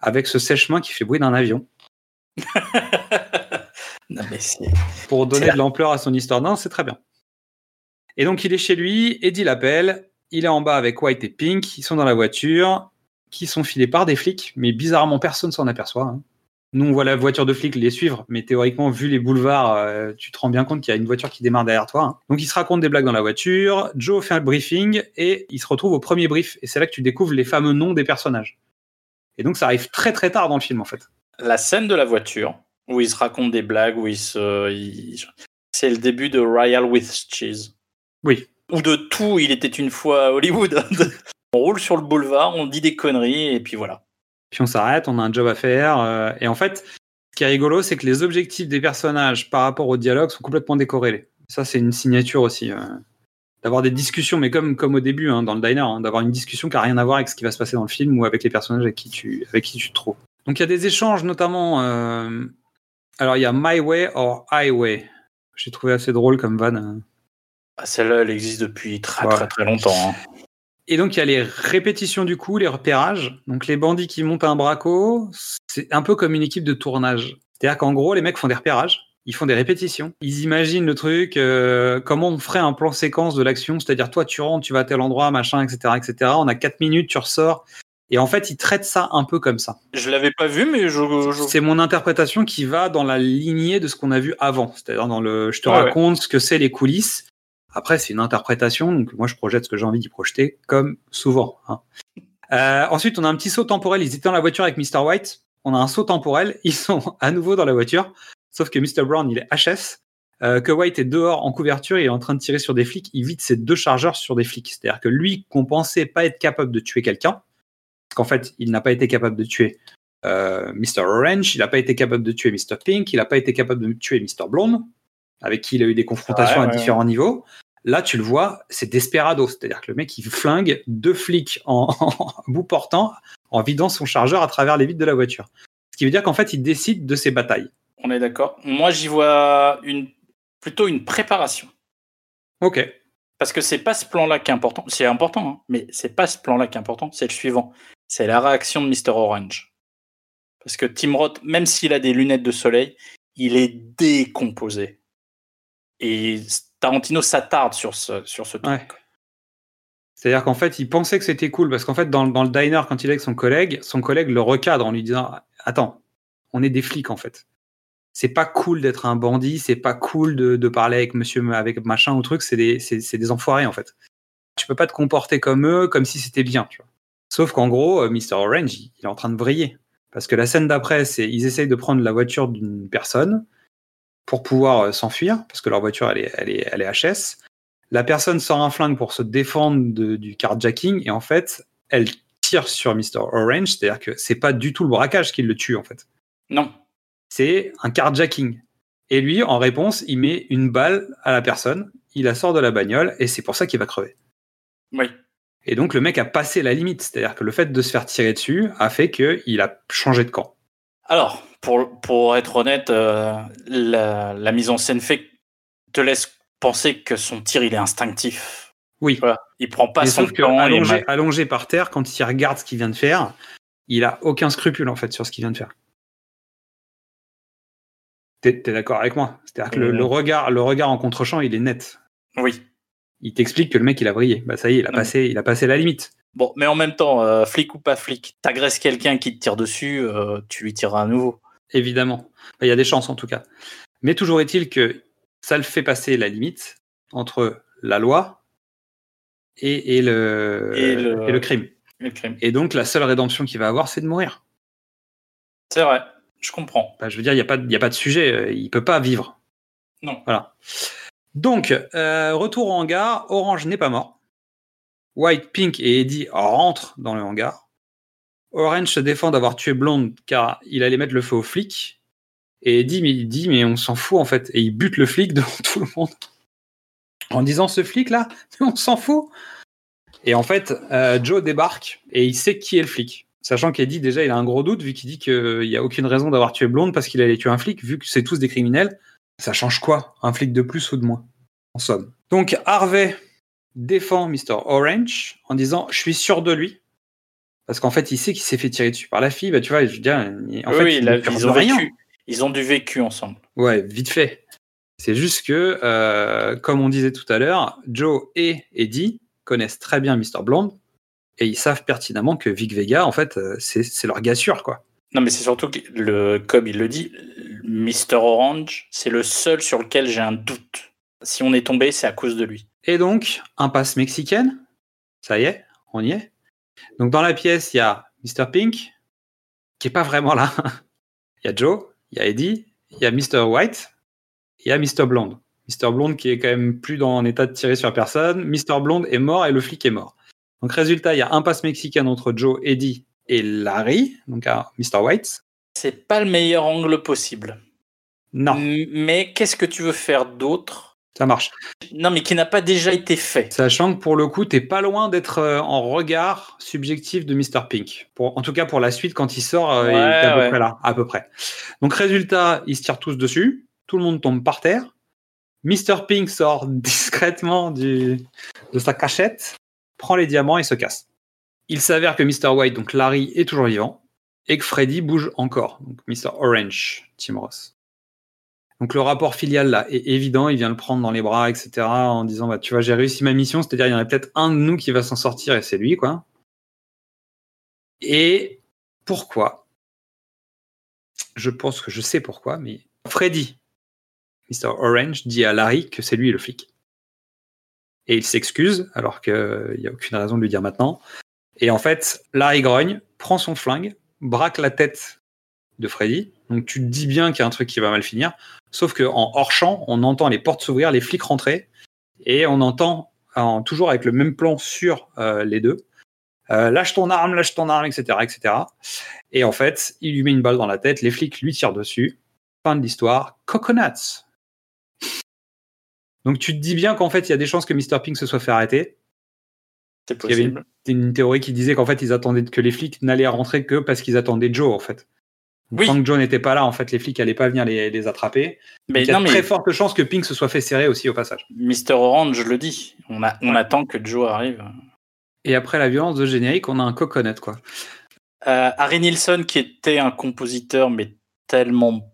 [SPEAKER 1] avec ce sèche-main qui fait bruit d'un avion.
[SPEAKER 2] Non, mais
[SPEAKER 1] Pour donner de l'ampleur à son histoire. Non, c'est très bien. Et donc, il est chez lui, Eddie l'appelle. Il est en bas avec White et Pink. Ils sont dans la voiture, qui sont filés par des flics, mais bizarrement, personne s'en aperçoit. hein. Nous, on voit la voiture de flics les suivre, mais théoriquement, vu les boulevards, euh, tu te rends bien compte qu'il y a une voiture qui démarre derrière toi. hein. Donc, ils se racontent des blagues dans la voiture. Joe fait un briefing et il se retrouve au premier brief. Et c'est là que tu découvres les fameux noms des personnages. Et donc, ça arrive très très tard dans le film, en fait.
[SPEAKER 2] La scène de la voiture, où il se raconte des blagues, où il se. C'est le début de Royal with Cheese.
[SPEAKER 1] Oui.
[SPEAKER 2] Ou de tout, il était une fois à Hollywood. on roule sur le boulevard, on dit des conneries, et puis voilà.
[SPEAKER 1] puis on s'arrête, on a un job à faire. euh, et en fait, ce qui est rigolo, c'est que les objectifs des personnages par rapport au dialogue sont complètement décorrélés. Ça, c'est une signature aussi. euh, d'avoir des discussions, mais comme, comme au début, hein, dans le diner, hein, d'avoir une discussion qui n'a rien à voir avec ce qui va se passer dans le film ou avec les personnages avec qui tu, avec qui tu te trouves. Donc il y a des échanges, notamment. euh, alors il y a My Way or Highway. J'ai trouvé assez drôle comme van.
[SPEAKER 2] Ah, Celle-là, elle existe depuis très
[SPEAKER 1] Ouais.
[SPEAKER 2] très très longtemps. hein.
[SPEAKER 1] Et donc, il y a les répétitions du coup, les repérages. Donc, les bandits qui montent un braco, c'est un peu comme une équipe de tournage. C'est-à-dire qu'en gros, les mecs font des repérages, ils font des répétitions. Ils imaginent le truc, euh, comment on ferait un plan séquence de l'action. C'est-à-dire, toi, tu rentres, tu vas à tel endroit, machin, etc., etc. On a 4 minutes, tu ressors. Et en fait, ils traitent ça un peu comme ça.
[SPEAKER 2] Je l'avais pas vu, mais je. je-
[SPEAKER 1] C'est mon interprétation qui va dans la lignée de ce qu'on a vu avant. C'est-à-dire, dans le, je te
[SPEAKER 2] ouais.
[SPEAKER 1] raconte ce que c'est les coulisses. Après, c'est une interprétation, donc moi je projette ce que j'ai envie d'y projeter, comme souvent. hein. Euh, ensuite, on a un petit saut temporel. Ils étaient dans la voiture avec Mr. White. On a un saut temporel. Ils sont à nouveau dans la voiture, sauf que Mr. Brown, il est HS. euh, que White est dehors en couverture, il est en train de tirer sur des flics. Il vide ses deux chargeurs sur des flics. C'est-à-dire que lui, qu'on pensait pas être capable de tuer quelqu'un, parce qu'en fait, il n'a pas été capable de tuer euh, Mr. Orange, il n'a pas été capable de tuer Mr. Pink, il n'a pas été capable de tuer Mr. Blonde, avec qui il a eu des confrontations
[SPEAKER 2] Ouais,
[SPEAKER 1] à
[SPEAKER 2] ouais,
[SPEAKER 1] différents niveaux. Là, tu le vois, c'est desperado, c'est-à-dire que le mec, il flingue deux flics en, en bout portant en vidant son chargeur à travers les vitres de la voiture. Ce qui veut dire qu'en fait, il décide de ses batailles.
[SPEAKER 2] On est d'accord. Moi, j'y vois une plutôt une préparation.
[SPEAKER 1] Ok.
[SPEAKER 2] Parce que c'est pas ce plan-là qui est important. C'est important, hein, mais c'est pas ce plan-là qui est important. C'est le suivant. C'est la réaction de Mr. Orange. Parce que Tim Roth, même s'il a des lunettes de soleil, il est décomposé. Et Tarantino s'attarde sur ce, sur ce truc.
[SPEAKER 1] C'est-à-dire qu'en fait, il pensait que c'était cool parce qu'en fait, dans, dans le diner, quand il est avec son collègue, son collègue le recadre en lui disant Attends, on est des flics en fait. C'est pas cool d'être un bandit, c'est pas cool de, de parler avec monsieur, avec machin ou truc, c'est des, des enfoirés en fait. Tu peux pas te comporter comme eux, comme si c'était bien. Sauf qu'en gros, euh, Mr. Orange, il, il est en train de briller. Parce que la scène d'après, c'est ils essayent de prendre la voiture d'une personne pour pouvoir euh, s'enfuir, parce que leur voiture, elle est, elle est, elle est HS. La personne sort un flingue pour se défendre de- du carjacking, et en fait, elle tire sur Mr. Orange, c'est-à-dire que c'est pas du tout le braquage qui le tue, en fait.
[SPEAKER 2] Non.
[SPEAKER 1] C'est un carjacking. Et lui, en réponse, il met une balle à la personne, il la sort de la bagnole, et c'est pour ça qu'il va crever.
[SPEAKER 2] Oui.
[SPEAKER 1] Et donc, le mec a passé la limite, c'est-à-dire que le fait de se faire tirer dessus a fait qu'il a changé de camp.
[SPEAKER 2] Alors, pour, pour être honnête, euh, la, la mise en scène fait te laisse penser que son tir il est instinctif.
[SPEAKER 1] Oui.
[SPEAKER 2] Voilà. Il prend pas
[SPEAKER 1] Mais
[SPEAKER 2] son
[SPEAKER 1] sauf
[SPEAKER 2] temps.
[SPEAKER 1] allongé, allongé par terre, quand il regarde ce qu'il vient de faire, il a aucun scrupule en fait sur ce qu'il vient de faire. T'es t'es d'accord avec moi? C'est-à-dire que le,
[SPEAKER 2] Euh.
[SPEAKER 1] le regard, le regard en contre-champ, il est net.
[SPEAKER 2] Oui.
[SPEAKER 1] Il t'explique que le mec, il a brillé. Bah ça y est, il a passé, il a passé la limite.
[SPEAKER 2] Bon, mais en même temps, euh, flic ou pas flic, t'agresses quelqu'un qui te tire dessus, euh, tu lui tireras à nouveau.
[SPEAKER 1] Évidemment. Il y a des chances en tout cas. Mais toujours est-il que ça le fait passer la limite entre la loi et, et le,
[SPEAKER 2] Et le-
[SPEAKER 1] et le crime.
[SPEAKER 2] Le crime.
[SPEAKER 1] Et donc la seule rédemption qu'il va avoir, c'est de mourir.
[SPEAKER 2] C'est vrai, je comprends.
[SPEAKER 1] Bah, je veux dire, il n'y a, pas de- il y a pas de sujet. euh, Il peut pas vivre.
[SPEAKER 2] Non.
[SPEAKER 1] Voilà. Donc, euh, retour au hangar. Orange n'est pas mort. White, Pink et Eddie rentrent dans le hangar. Orange se défend d'avoir tué Blonde car il allait mettre le feu au flic. Et Eddie mais il dit mais on s'en fout en fait. Et il bute le flic devant tout le monde. En disant ce flic là, on s'en fout. Et en fait, euh, Joe débarque et il sait qui est le flic. Sachant qu'Eddie, déjà, il a un gros doute vu qu'il dit qu'il n'y a aucune raison d'avoir tué Blonde parce qu'il allait tuer un flic, vu que c'est tous des criminels. Ça change quoi Un flic de plus ou de moins somme? Donc Harvey défend Mr. Orange en disant je suis sûr de lui. Parce qu'en fait, il sait qu'il s'est fait tirer dessus par la fille. Bah, tu vois, je veux dire, il- en
[SPEAKER 2] Oui,
[SPEAKER 1] fait,
[SPEAKER 2] oui,
[SPEAKER 1] il
[SPEAKER 2] là,
[SPEAKER 1] ne perd
[SPEAKER 2] ils ont
[SPEAKER 1] rien.
[SPEAKER 2] vécu. Ils ont du vécu ensemble.
[SPEAKER 1] Ouais, vite fait. C'est juste que, euh, comme on disait tout à l'heure, Joe et Eddie connaissent très bien Mr. Blonde et ils savent pertinemment que Vic Vega, en fait, euh, c'est c'est leur gars sûr, quoi.
[SPEAKER 2] Non, mais c'est surtout que, le, comme il le dit, Mr. Orange, c'est le seul sur lequel j'ai un doute. Si on est tombé, c'est à cause de lui.
[SPEAKER 1] Et donc, impasse mexicaine. Ça y est, on y est. Donc, dans la pièce, il y a Mr. Pink, qui est pas vraiment là. Il y a Joe, il y a Eddie, il y a Mr. White, il y a Mr. Blonde. Mr. Blonde qui est quand même plus dans l'état de tirer sur personne. Mr. Blonde est mort et le flic est mort. Donc, résultat, il y a impasse mexicaine entre Joe, Eddie et Larry, donc à Mr. White.
[SPEAKER 2] C'est pas le meilleur angle possible.
[SPEAKER 1] Non,
[SPEAKER 2] M- Mais qu'est-ce que tu veux faire d'autre
[SPEAKER 1] ça marche.
[SPEAKER 2] Non, mais qui n'a pas déjà été fait.
[SPEAKER 1] Sachant que pour le coup, t'es pas loin d'être euh, en regard subjectif de Mr. Pink. Pour, en tout cas, pour la suite, quand il sort, euh, il est
[SPEAKER 2] Ouais,
[SPEAKER 1] à peu près là, à peu près. Donc, résultat, ils se tirent tous dessus. Tout le monde tombe par terre. Mr. Pink sort discrètement du, de sa cachette, prend les diamants et se casse. Il s'avère que Mr. White, donc Larry, est toujours vivant et que Freddy bouge encore. Donc, Mr. Orange, Tim Ross. Donc le rapport filial là est évident, il vient le prendre dans les bras, etc. en disant bah tu vois j'ai réussi ma mission, c'est-à-dire il y en a peut-être un de nous qui va s'en sortir et c'est lui quoi. Et pourquoi? Je pense que je sais pourquoi, mais Freddy, Mr. Orange, dit à Larry que c'est lui le flic. Et il s'excuse alors qu'il n'y a aucune raison de lui dire maintenant. Et en fait, Larry grogne, prend son flingue, braque la tête de Freddy. Donc tu te dis bien qu'il y a un truc qui va mal finir. Sauf qu'en hors champ, on entend les portes s'ouvrir, les flics rentrer, et on entend, en- toujours avec le même plan sur euh, les deux, euh, lâche ton arme, lâche ton arme, etc., etc. Et en fait, il lui met une balle dans la tête, les flics lui tirent dessus. Fin de l'histoire. Coconuts. Donc tu te dis bien qu'en fait, il y a des chances que Mr. Pink se soit fait arrêter.
[SPEAKER 2] C'est
[SPEAKER 1] Il y avait
[SPEAKER 2] possible.
[SPEAKER 1] une, une théorie qui disait qu'en fait, ils attendaient que les flics n'allaient rentrer que parce qu'ils attendaient Joe, en fait.
[SPEAKER 2] Oui.
[SPEAKER 1] Tant que Joe n'était pas là, en fait, les flics n'allaient pas venir les, les attraper.
[SPEAKER 2] Mais
[SPEAKER 1] il y a
[SPEAKER 2] non,
[SPEAKER 1] de
[SPEAKER 2] mais
[SPEAKER 1] très fortes chances que Pink se soit fait serrer aussi au passage.
[SPEAKER 2] Mr. Orange le dit. On, a, on attend que Joe arrive.
[SPEAKER 1] Et après la violence de générique, on a un coconut, quoi.
[SPEAKER 2] Euh, Harry Nilsson, qui était un compositeur, mais tellement.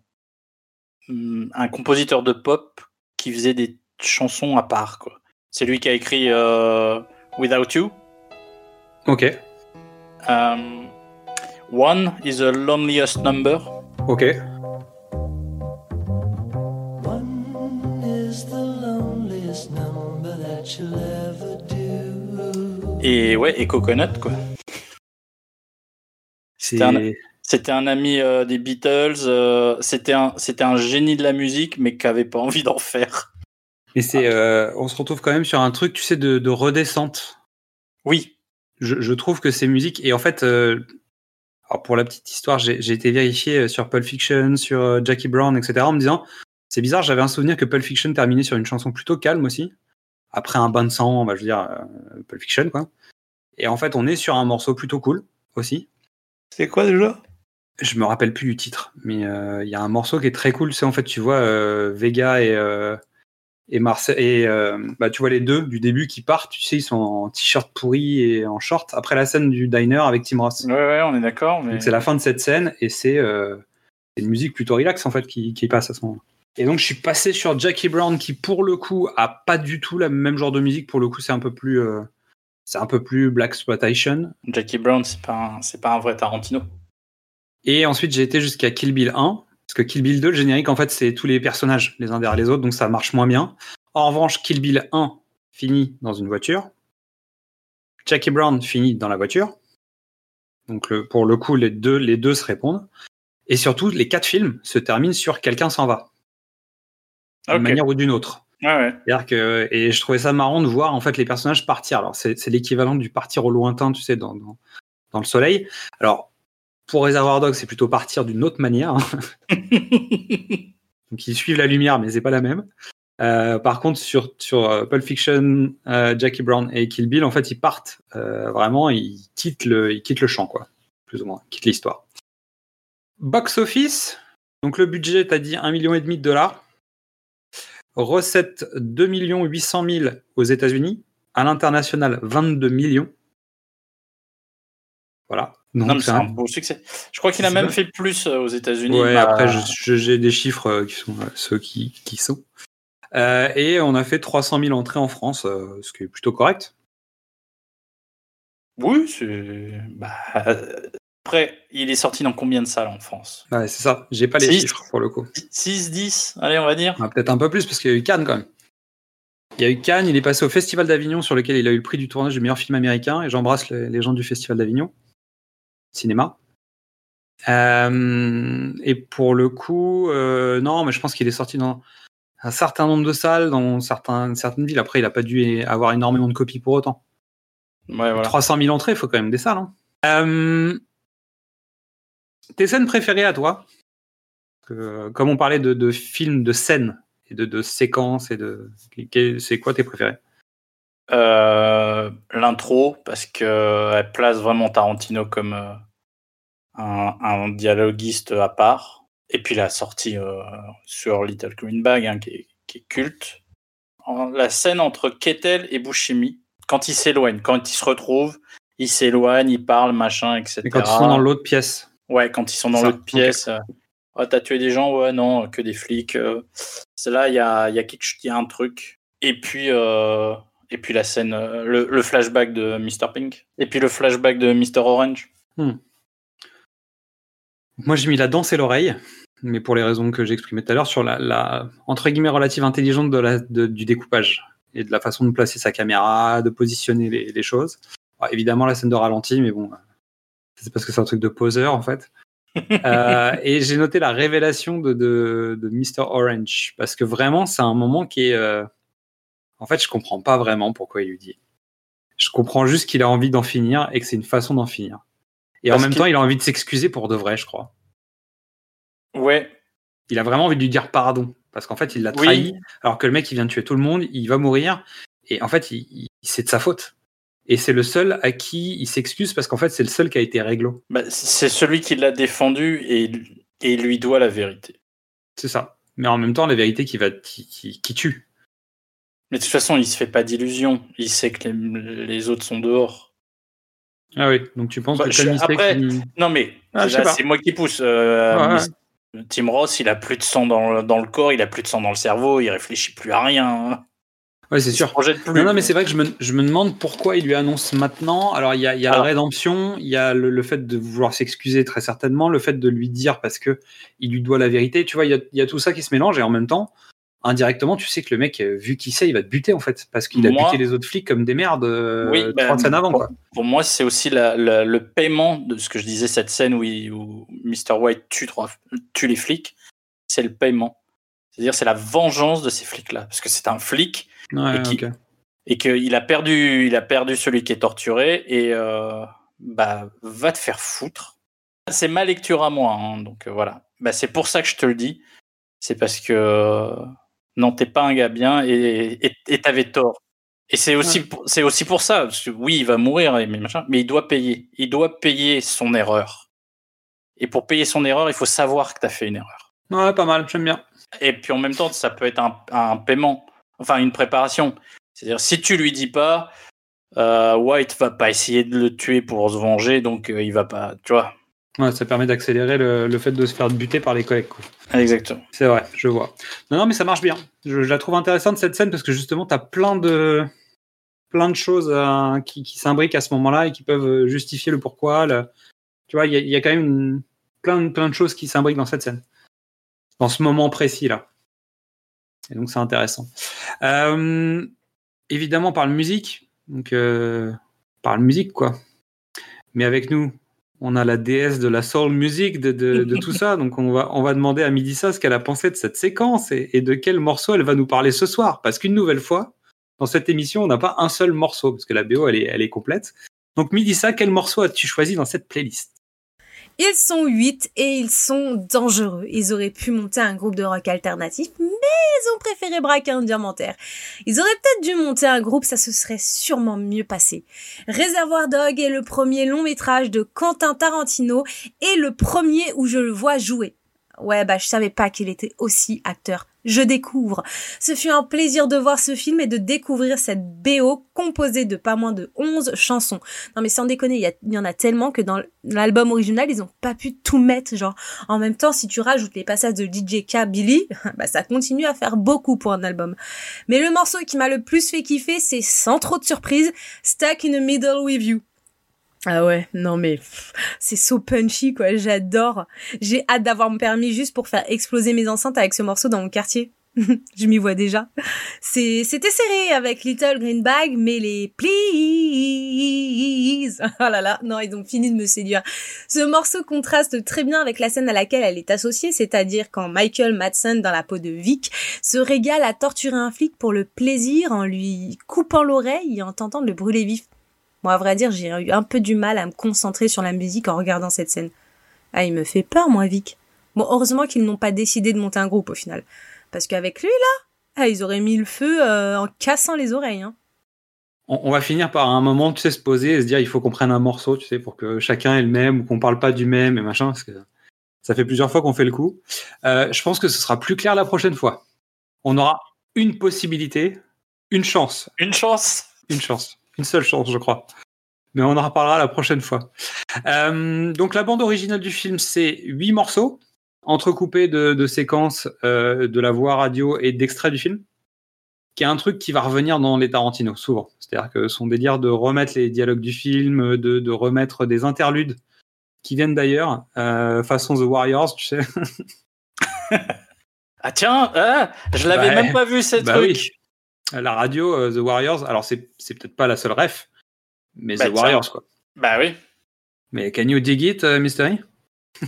[SPEAKER 2] hum, un compositeur de pop qui faisait des chansons à part, quoi. C'est lui qui a écrit euh, Without You.
[SPEAKER 1] Ok,
[SPEAKER 2] Um, One is the loneliest number.
[SPEAKER 1] ok.
[SPEAKER 7] One is the loneliest number that you'll ever do.
[SPEAKER 2] Et ouais, et Coconut, quoi. Un- C'était un ami euh, des Beatles. euh, c'était un, génie de la musique, mais qui avait pas envie d'en faire.
[SPEAKER 1] Mais c'est, euh, on se retrouve quand même sur un truc, tu sais, de, de redescente.
[SPEAKER 2] Oui.
[SPEAKER 1] Je, je trouve que ces musiques, et en fait, alors pour la petite histoire, j'ai été vérifié euh, sur Pulp Fiction, sur euh, Jackie Brown, etc., en me disant, c'est bizarre, j'avais un souvenir que Pulp Fiction terminait sur une chanson plutôt calme aussi, après un bain de sang, bah, je veux dire, euh, Pulp Fiction, quoi. Et en fait, on est sur un morceau plutôt cool aussi.
[SPEAKER 2] C'est quoi déjà?
[SPEAKER 1] Je me rappelle plus du titre, mais euh, il y a un morceau qui est très cool. C'est en fait, tu vois, euh, Vega et, euh, et Marseille, et euh, bah, tu vois les deux du début qui partent. Tu sais, ils sont en t-shirt pourri et en short. Après la scène du diner avec Tim Ross.
[SPEAKER 2] Ouais, ouais, on est d'accord. Mais...
[SPEAKER 1] Donc c'est la fin de cette scène et c'est euh, une musique plutôt relax en fait qui, qui passe à ce moment-là. Et donc je suis passé sur Jackie Brown qui pour le coup a pas du tout le même genre de musique. Pour le coup, c'est un peu plus euh, c'est un peu plus black exploitation.
[SPEAKER 2] Jackie Brown, c'est pas, c'est pas un vrai Tarantino.
[SPEAKER 1] Et ensuite, j'ai été jusqu'à Kill Bill 1, parce que Kill Bill 2, le générique, en fait, c'est tous les personnages, les uns derrière les autres, donc ça marche moins bien. En revanche, Kill Bill 1 finit dans une voiture. Jackie Brown finit dans la voiture. Donc, le- pour le coup, les deux, les deux se répondent. Et surtout, les quatre films se terminent sur quelqu'un s'en va, d'une manière ou d'une autre.
[SPEAKER 2] Ouais.
[SPEAKER 1] Que, et je trouvais ça marrant de voir en fait les personnages partir. Alors c'est c'est l'équivalent du partir au lointain, tu sais, dans, dans, dans le soleil. Alors pour Reservoir Dogs, c'est plutôt partir d'une autre manière. hein. Donc ils suivent la lumière, mais c'est pas la même. Euh, par contre, sur, sur euh, Pulp Fiction, euh, Jackie Brown et Kill Bill, en fait, ils partent euh, vraiment, ils quittent le, ils quittent le champ, quoi, plus ou moins, ils quittent l'histoire. Box office, donc le budget, t'as dit un million et demi de dollars. recette 2 800 000 aux États-Unis, à l'international 22 millions. Voilà.
[SPEAKER 2] Non, c'est
[SPEAKER 1] un-
[SPEAKER 2] beau succès. Je crois qu'il a même fait plus euh, aux États-Unis.
[SPEAKER 1] Ouais,
[SPEAKER 2] bah,
[SPEAKER 1] après, j'ai des chiffres euh, qui sont euh, ceux qui, qui sont. Euh, et on a fait 300 000 entrées en France, euh, ce qui est plutôt correct.
[SPEAKER 2] Oui, c'est. Bah, Après, il est sorti dans combien de salles en France?
[SPEAKER 1] Ouais, c'est ça. J'ai pas les chiffres pour le coup.
[SPEAKER 2] 6, 10 Allez, on va dire?
[SPEAKER 1] Ah, Peut-être un peu plus parce qu'il y a eu Cannes quand même. Il y a eu Cannes, il est passé au Festival d'Avignon sur lequel il a eu le prix du tournage du meilleur film américain et j'embrasse les, les gens du Festival d'Avignon. Cinéma. Euh, et pour le coup, euh, non, mais je pense qu'il est sorti dans un certain nombre de salles, dans certains, certaines villes. Après, il a pas dû avoir énormément de copies pour autant.
[SPEAKER 2] Ouais, voilà.
[SPEAKER 1] 300 000 entrées, il faut quand même des salles. hein. Euh, tes scènes préférées à toi? Comme on parlait de, de films, de scènes et de, de séquences et de, c'est quoi tes préférés?
[SPEAKER 2] Euh, L'intro, parce que elle place vraiment Tarantino comme euh, un, un dialoguiste à part. Et puis la sortie euh, sur Little Green Bag, hein, qui, est, qui est culte. La scène entre Kettel et Buscemi, quand ils s'éloignent, quand ils se retrouvent, ils s'éloignent, ils parlent, machin, etc.
[SPEAKER 1] Et quand ils sont dans l'autre pièce.
[SPEAKER 2] Ouais, quand ils sont dans l'autre pièce. euh, Ah, t'as tué des gens? Ouais, non, que des flics. euh. C'est là, il y a, y, a y a un truc. Et puis, euh, et puis la scène, euh, le, le flashback de Mr. Pink. Et puis le flashback de Mr. Orange.
[SPEAKER 1] Moi, j'ai mis la danse et l'oreille, mais pour les raisons que j'exprimais tout à l'heure, sur la, la, entre guillemets relative intelligente de la, de- du découpage et de la façon de placer sa caméra, de positionner les, les choses. Alors, évidemment, la scène de ralenti, mais bon, c'est parce que c'est un truc de poseur en fait. Euh, et j'ai noté la révélation de, de, de Mr. Orange parce que vraiment, c'est un moment qui est. euh, En fait, je comprends pas vraiment pourquoi il lui dit. Je comprends juste qu'il a envie d'en finir et que c'est une façon d'en finir. Et en même temps, il a envie de s'excuser pour de vrai, je crois.
[SPEAKER 2] Ouais,
[SPEAKER 1] Il a vraiment envie de lui dire pardon parce qu'en fait, il l'a
[SPEAKER 2] Oui.
[SPEAKER 1] trahi. Alors que le mec, il vient de tuer tout le monde, il va mourir et en fait, il, il- c'est de sa faute. Et c'est le seul à qui il s'excuse parce qu'en fait, c'est le seul qui a été réglo.
[SPEAKER 2] bah, c'est celui qui l'a défendu et, et il lui doit la vérité.
[SPEAKER 1] C'est ça. Mais en même temps, la vérité qui va qui, qui- qui tue.
[SPEAKER 2] Mais de toute façon, il se fait pas d'illusions. Il sait que les, les autres sont dehors.
[SPEAKER 1] Ah oui. Donc tu penses
[SPEAKER 2] Bah,
[SPEAKER 1] que
[SPEAKER 2] je- après, Non, mais
[SPEAKER 1] Ah,
[SPEAKER 2] c'est moi qui pousse. Euh,
[SPEAKER 1] Ouais, ouais.
[SPEAKER 2] Miss- Tim Ross, il a plus de sang dans le, dans le corps, il a plus de sang dans le cerveau, il réfléchit plus à rien.
[SPEAKER 1] Ouais, c'est
[SPEAKER 2] se
[SPEAKER 1] sûr.
[SPEAKER 2] projette plus.
[SPEAKER 1] Non, non, mais c'est vrai que je me, je me demande pourquoi il lui annonce maintenant. Alors, il y a, il y a la rédemption, il y a le, le fait de vouloir s'excuser très certainement, le fait de lui dire parce que il lui doit la vérité. Tu vois, il y a, il y a tout ça qui se mélange et en même temps, indirectement, tu sais que le mec, euh, vu qui c'est, il va te buter en fait parce qu'il a
[SPEAKER 2] Moi-
[SPEAKER 1] buté les autres flics comme des merdes euh,
[SPEAKER 2] Oui, ben,
[SPEAKER 1] scènes avant.
[SPEAKER 2] pour,
[SPEAKER 1] Quoi.
[SPEAKER 2] pour moi, c'est aussi la- la- le paiement de ce que je disais, cette scène où, il- où Mr. White tue, trois, tue les flics. C'est le paiement. C'est-à-dire, c'est la vengeance de ces flics-là. Parce que c'est un flic
[SPEAKER 1] Ouais,
[SPEAKER 2] et qu'il a perdu, il a perdu celui qui est torturé et euh, bah va te faire foutre. C'est ma lecture à moi, hein, donc euh, voilà. Bah, c'est pour ça que je te le dis. C'est parce que euh, non, t'es pas un gars bien et t'avais tort. Et c'est aussi, pour- c'est aussi pour ça. Parce que oui, il va mourir, et mais, machin, mais il doit payer. Il doit payer son erreur. Et pour payer son erreur, il faut savoir que t'as fait une erreur.
[SPEAKER 1] Ouais, pas mal, j'aime bien.
[SPEAKER 2] Et puis en même temps, ça peut être un, un paiement, enfin une préparation. C'est-à-dire, si tu lui dis pas, euh, White va pas essayer de le tuer pour se venger, donc euh, il va pas, tu vois.
[SPEAKER 1] Ouais, ça permet d'accélérer le, le fait de se faire buter par les collègues. quoi.
[SPEAKER 2] Exactement.
[SPEAKER 1] C'est vrai, je vois. Non, non, mais ça marche bien. Je, je la trouve intéressante cette scène parce que justement, tu as plein de, plein de choses euh, qui, qui s'imbriquent à ce moment-là et qui peuvent justifier le pourquoi. le- Tu vois, il y, a- il y a quand même une- plein, de- plein de choses qui s'imbriquent dans cette scène. Dans ce moment précis-là. Et donc, c'est intéressant. Euh, évidemment, on parle musique. Donc, euh, on parle musique, quoi. Mais avec nous, on a la déesse de la soul music, de, tout ça. Donc, on va, on va demander à Midissa ce qu'elle a pensé de cette séquence et, et de quel morceau elle va nous parler ce soir. Parce qu'une nouvelle fois, dans cette émission, on n'a pas un seul morceau, parce que la BO, elle est, elle est complète. Donc, Midissa, quel morceau as-tu choisi dans cette playlist?
[SPEAKER 11] Ils sont huit et ils sont dangereux. Ils auraient pu monter un groupe de rock alternatif, mais ils ont préféré braquer un diamantaire. Ils auraient peut-être dû monter un groupe, ça se serait sûrement mieux passé. Réservoir Dog est le premier long métrage de Quentin Tarantino et le premier où je le vois jouer. Ouais, bah je savais pas qu'il était aussi acteur je découvre. Ce fut un plaisir de voir ce film et de découvrir cette BO composée de pas moins de 11 chansons. Non mais sans déconner, il y, en a tellement que dans l'album original, ils ont pas pu tout mettre. Genre, en même temps, si tu rajoutes les passages de DJ K, Billy, bah ça continue à faire beaucoup pour un album. Mais le morceau qui m'a le plus fait kiffer, c'est sans trop de surprise, Stuck in the Middle with You. Ah ouais, non mais c'est so punchy quoi, j'adore. J'ai hâte d'avoir mon permis juste pour faire exploser mes enceintes avec ce morceau dans mon quartier. Je m'y vois déjà. C'est c'était serré avec Little Green Bag, mais les please. Oh là là, non, ils ont fini de me séduire. Ce morceau contraste très bien avec la scène à laquelle elle est associée, c'est-à-dire quand Michael Madsen dans la peau de Vic se régale à torturer un flic pour le plaisir en lui coupant l'oreille et en tentant de le brûler vif. Moi, à vrai dire, j'ai eu un peu du mal à me concentrer sur la musique en regardant cette scène. Ah, il me fait peur, moi, Vic. Bon, heureusement qu'ils n'ont pas décidé de monter un groupe au final. Parce qu'avec lui, là, ah, ils auraient mis le feu euh, en cassant les oreilles. Hein.
[SPEAKER 1] On, on va finir par un moment, tu sais, se poser et se dire il faut qu'on prenne un morceau, tu sais, pour que chacun ait le même ou qu'on parle pas du même et machin, parce que ça fait plusieurs fois qu'on fait le coup. Euh, je pense que ce sera plus clair la prochaine fois. On aura une possibilité, une chance,
[SPEAKER 2] Une chance.
[SPEAKER 1] une chance, une seule chance, je crois. Mais on en reparlera la prochaine fois. Euh, donc la bande originale du film, c'est huit morceaux entrecoupés de, de séquences euh, de la voix radio et d'extraits du film, qui est un truc qui va revenir dans les Tarantino souvent. C'est-à-dire que son délire de remettre les dialogues du film, de, de remettre des interludes qui viennent d'ailleurs, euh, façon The Warriors, tu sais.
[SPEAKER 2] Ah tiens, ah, je l'avais
[SPEAKER 1] Bah,
[SPEAKER 2] même pas vu ce
[SPEAKER 1] bah
[SPEAKER 2] truc.
[SPEAKER 1] oui. La radio, euh, The Warriors, alors c'est peut-être pas la seule ref, mais
[SPEAKER 2] Bah,
[SPEAKER 1] The
[SPEAKER 2] tiens.
[SPEAKER 1] Warriors, quoi.
[SPEAKER 2] Bah oui.
[SPEAKER 1] Mais can you dig it, uh, Mystery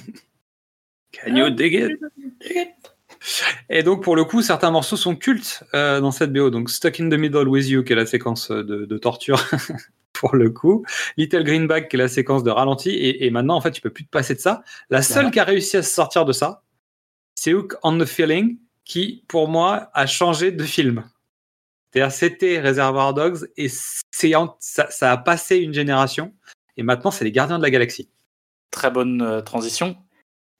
[SPEAKER 1] Can you dig it? Et donc, pour le coup, certains morceaux sont cultes euh, dans cette BO. Donc, Stuck in the Middle with You, qui est la séquence de, de torture, pour le coup. Little Greenback, qui est la séquence de ralenti. Et, et maintenant, en fait, tu peux plus te passer de ça. La seule
[SPEAKER 2] Voilà.
[SPEAKER 1] qui a réussi à se sortir de ça, c'est Hook on the Feeling, qui, pour moi, a changé de film. C'est-à-dire, c'était Reservoir Dogs, et ça, ça a passé une génération. Et maintenant, c'est les Gardiens de la Galaxie.
[SPEAKER 2] Très bonne euh, transition.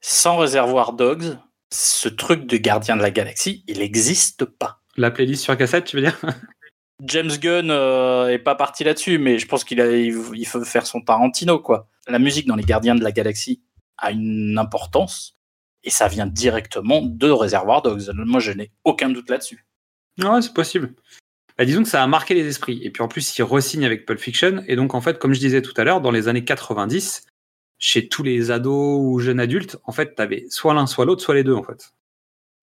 [SPEAKER 2] Sans réservoir Dogs, ce truc de gardien de la galaxie, il n'existe pas.
[SPEAKER 1] La playlist sur cassette, tu veux dire?
[SPEAKER 2] James Gunn euh, est pas parti là-dessus, mais je pense qu'il il faut faire son Tarantino, quoi. La musique dans les Gardiens de la Galaxie a une importance, et ça vient directement de Reservoir Dogs. Moi, je n'ai aucun doute là-dessus.
[SPEAKER 1] Ouais, c'est possible. Bah, disons que ça a marqué les esprits. Et puis en plus, il re-signe avec Pulp Fiction. Et donc, en fait, comme je disais tout à l'heure, dans les années 90, chez tous les ados ou jeunes adultes, en fait, t'avais soit l'un, soit l'autre, soit les deux, en fait.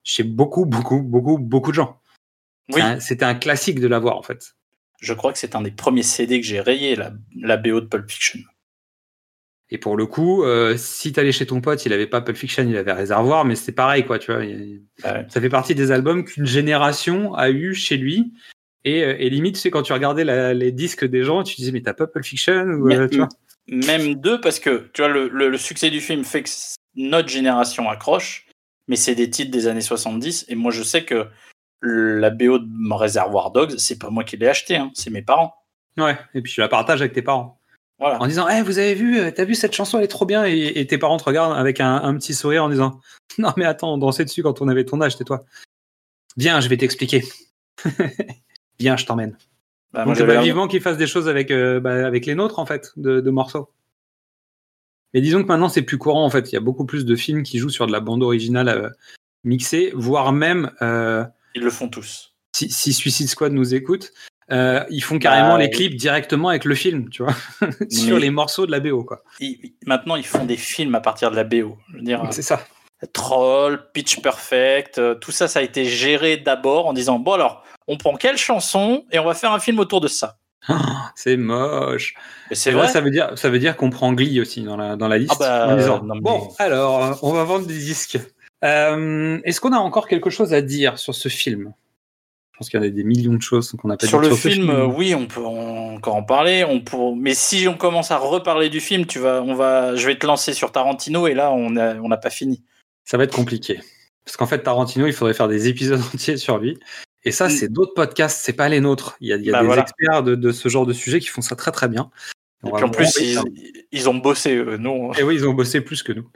[SPEAKER 1] Chez beaucoup, beaucoup, beaucoup, beaucoup de gens.
[SPEAKER 2] Oui,
[SPEAKER 1] un- C'était un classique de l'avoir, en fait.
[SPEAKER 2] je crois que c'est un des premiers CD que j'ai rayé, la, la BO de Pulp Fiction.
[SPEAKER 1] Et pour le coup, euh, si t'allais chez ton pote, il avait pas Pulp Fiction, il avait Réservoir, mais c'est pareil, quoi, tu vois. il-
[SPEAKER 2] ouais.
[SPEAKER 1] Ça fait partie des albums qu'une génération a eu chez lui. Et, euh, et limite, sais, quand tu regardais la- les disques des gens, tu disais, mais t'as pas Pulp Fiction ou, euh, tu vois
[SPEAKER 2] Même deux, parce que tu vois, le, le- le succès du film fait que notre génération accroche, mais c'est des titres des années 70, et moi je sais que la BO de mon Réservoir Dogs, c'est pas moi qui l'ai acheté, hein, c'est mes parents.
[SPEAKER 1] Ouais, et puis tu la partages avec tes parents.
[SPEAKER 2] Voilà.
[SPEAKER 1] En disant, Eh, vous avez vu, euh, t'as vu cette chanson, elle est trop bien. Et, et tes parents te regardent avec un, un petit sourire en disant, non mais attends, on dansait dessus quand on avait ton âge, tais-toi. Viens, je vais t'expliquer. Viens, je t'emmène.
[SPEAKER 2] Bah,
[SPEAKER 1] Donc bah, vivement qu'ils fassent des choses avec, euh, bah, avec les nôtres, en fait, de, de morceaux. Mais disons que maintenant, c'est plus courant, en fait. Il y a beaucoup plus de films qui jouent sur de la bande originale euh, mixée, voire même, euh,
[SPEAKER 2] Ils le font tous.
[SPEAKER 1] si, si Suicide Squad nous écoute, euh, ils font carrément
[SPEAKER 2] Bah,
[SPEAKER 1] les
[SPEAKER 2] oui.
[SPEAKER 1] clips directement avec le film, tu vois, sur les morceaux de la BO, quoi.
[SPEAKER 2] Ils- maintenant, ils font des films à partir de la BO.
[SPEAKER 1] C'est ça.
[SPEAKER 2] Troll, Pitch Perfect, euh, tout ça, ça a été géré d'abord en disant bon alors, on prend quelle chanson et on va faire un film autour de ça.
[SPEAKER 1] C'est moche.
[SPEAKER 2] C'est vrai.
[SPEAKER 1] ça veut dire, ça veut dire qu'on prend Glee aussi dans la, dans la liste.
[SPEAKER 2] Ah bah,
[SPEAKER 1] en disant,
[SPEAKER 2] non, mais-
[SPEAKER 1] Bon, alors, euh, on va vendre des disques. Euh, Est-ce qu'on a encore quelque chose à dire sur ce film? Je pense qu'il y a des millions de choses qu'on n'a pas
[SPEAKER 2] Sur le film, euh, oui, on peut en- encore en parler. On. Mais si on commence à reparler du film, tu vas, on va, je vais te lancer sur Tarantino et là, on a- on n'a pas fini.
[SPEAKER 1] Ça va être compliqué. Parce qu'en fait, Tarantino, il faudrait faire des épisodes entiers sur lui. Et ça,
[SPEAKER 2] Mm.
[SPEAKER 1] c'est d'autres podcasts, c'est pas les nôtres. Il y a, il y a
[SPEAKER 2] Bah,
[SPEAKER 1] des
[SPEAKER 2] voilà.
[SPEAKER 1] experts de, de ce genre de sujet qui font ça très très bien.
[SPEAKER 2] Et puis en plus, ils, ils ont bossé, eux, non
[SPEAKER 1] Et oui, ils ont bossé plus que nous.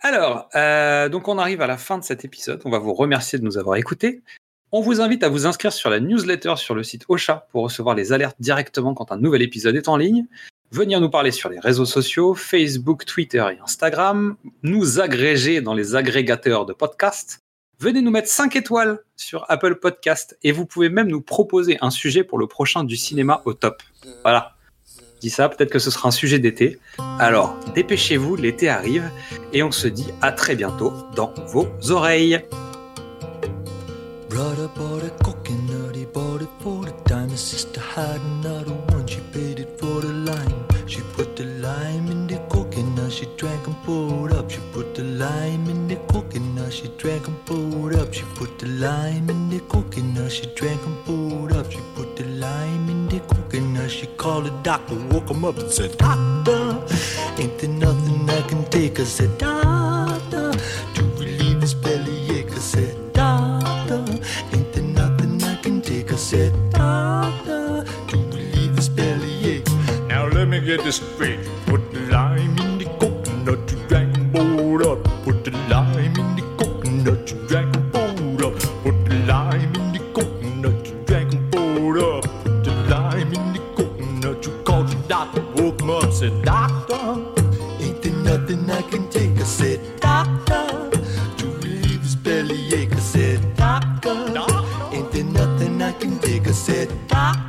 [SPEAKER 1] Alors, euh, donc on arrive à la fin de cet épisode. On va vous remercier de nous avoir écoutés. On vous invite à vous inscrire sur la newsletter sur le site Ocha pour recevoir les alertes directement quand un nouvel épisode est en ligne. Venir nous parler sur les réseaux sociaux, Facebook, Twitter et Instagram. Nous agréger dans les agrégateurs de podcasts. Venez nous mettre 5 étoiles sur Apple Podcast et vous pouvez même nous proposer un sujet pour le prochain du cinéma au top. Voilà. Je dis ça, peut-être que ce sera un sujet d'été. Alors, dépêchez-vous, l'été arrive et on se dit à très bientôt dans vos oreilles.
[SPEAKER 7] Brother bought a coconut, he bought it for the time. His sister had another one, she paid it for the lime. She put the lime in the coconut, she drank and poured up. She put the lime in the coconut, she drank and poured up. She put the lime in the coconut, she drank and poured up. She put the lime in the coconut, she called the doctor, woke him up and said, Doctor, ain't there nothing I can take? I said, Doctor, Now let me get this straight. Put the lime in the coconut, you drank and poured up. Put the lime in the coconut, you drank and poured up. Put the lime in the coconut, you drank and poured up. Put the lime in the coconut, you called your doctor, woke him up, said, Doctor, ain't there nothing I can take? I said, Doctor, to relieve his bellyache. I said, Doctor, ain't there nothing I can take? I said, Doctor,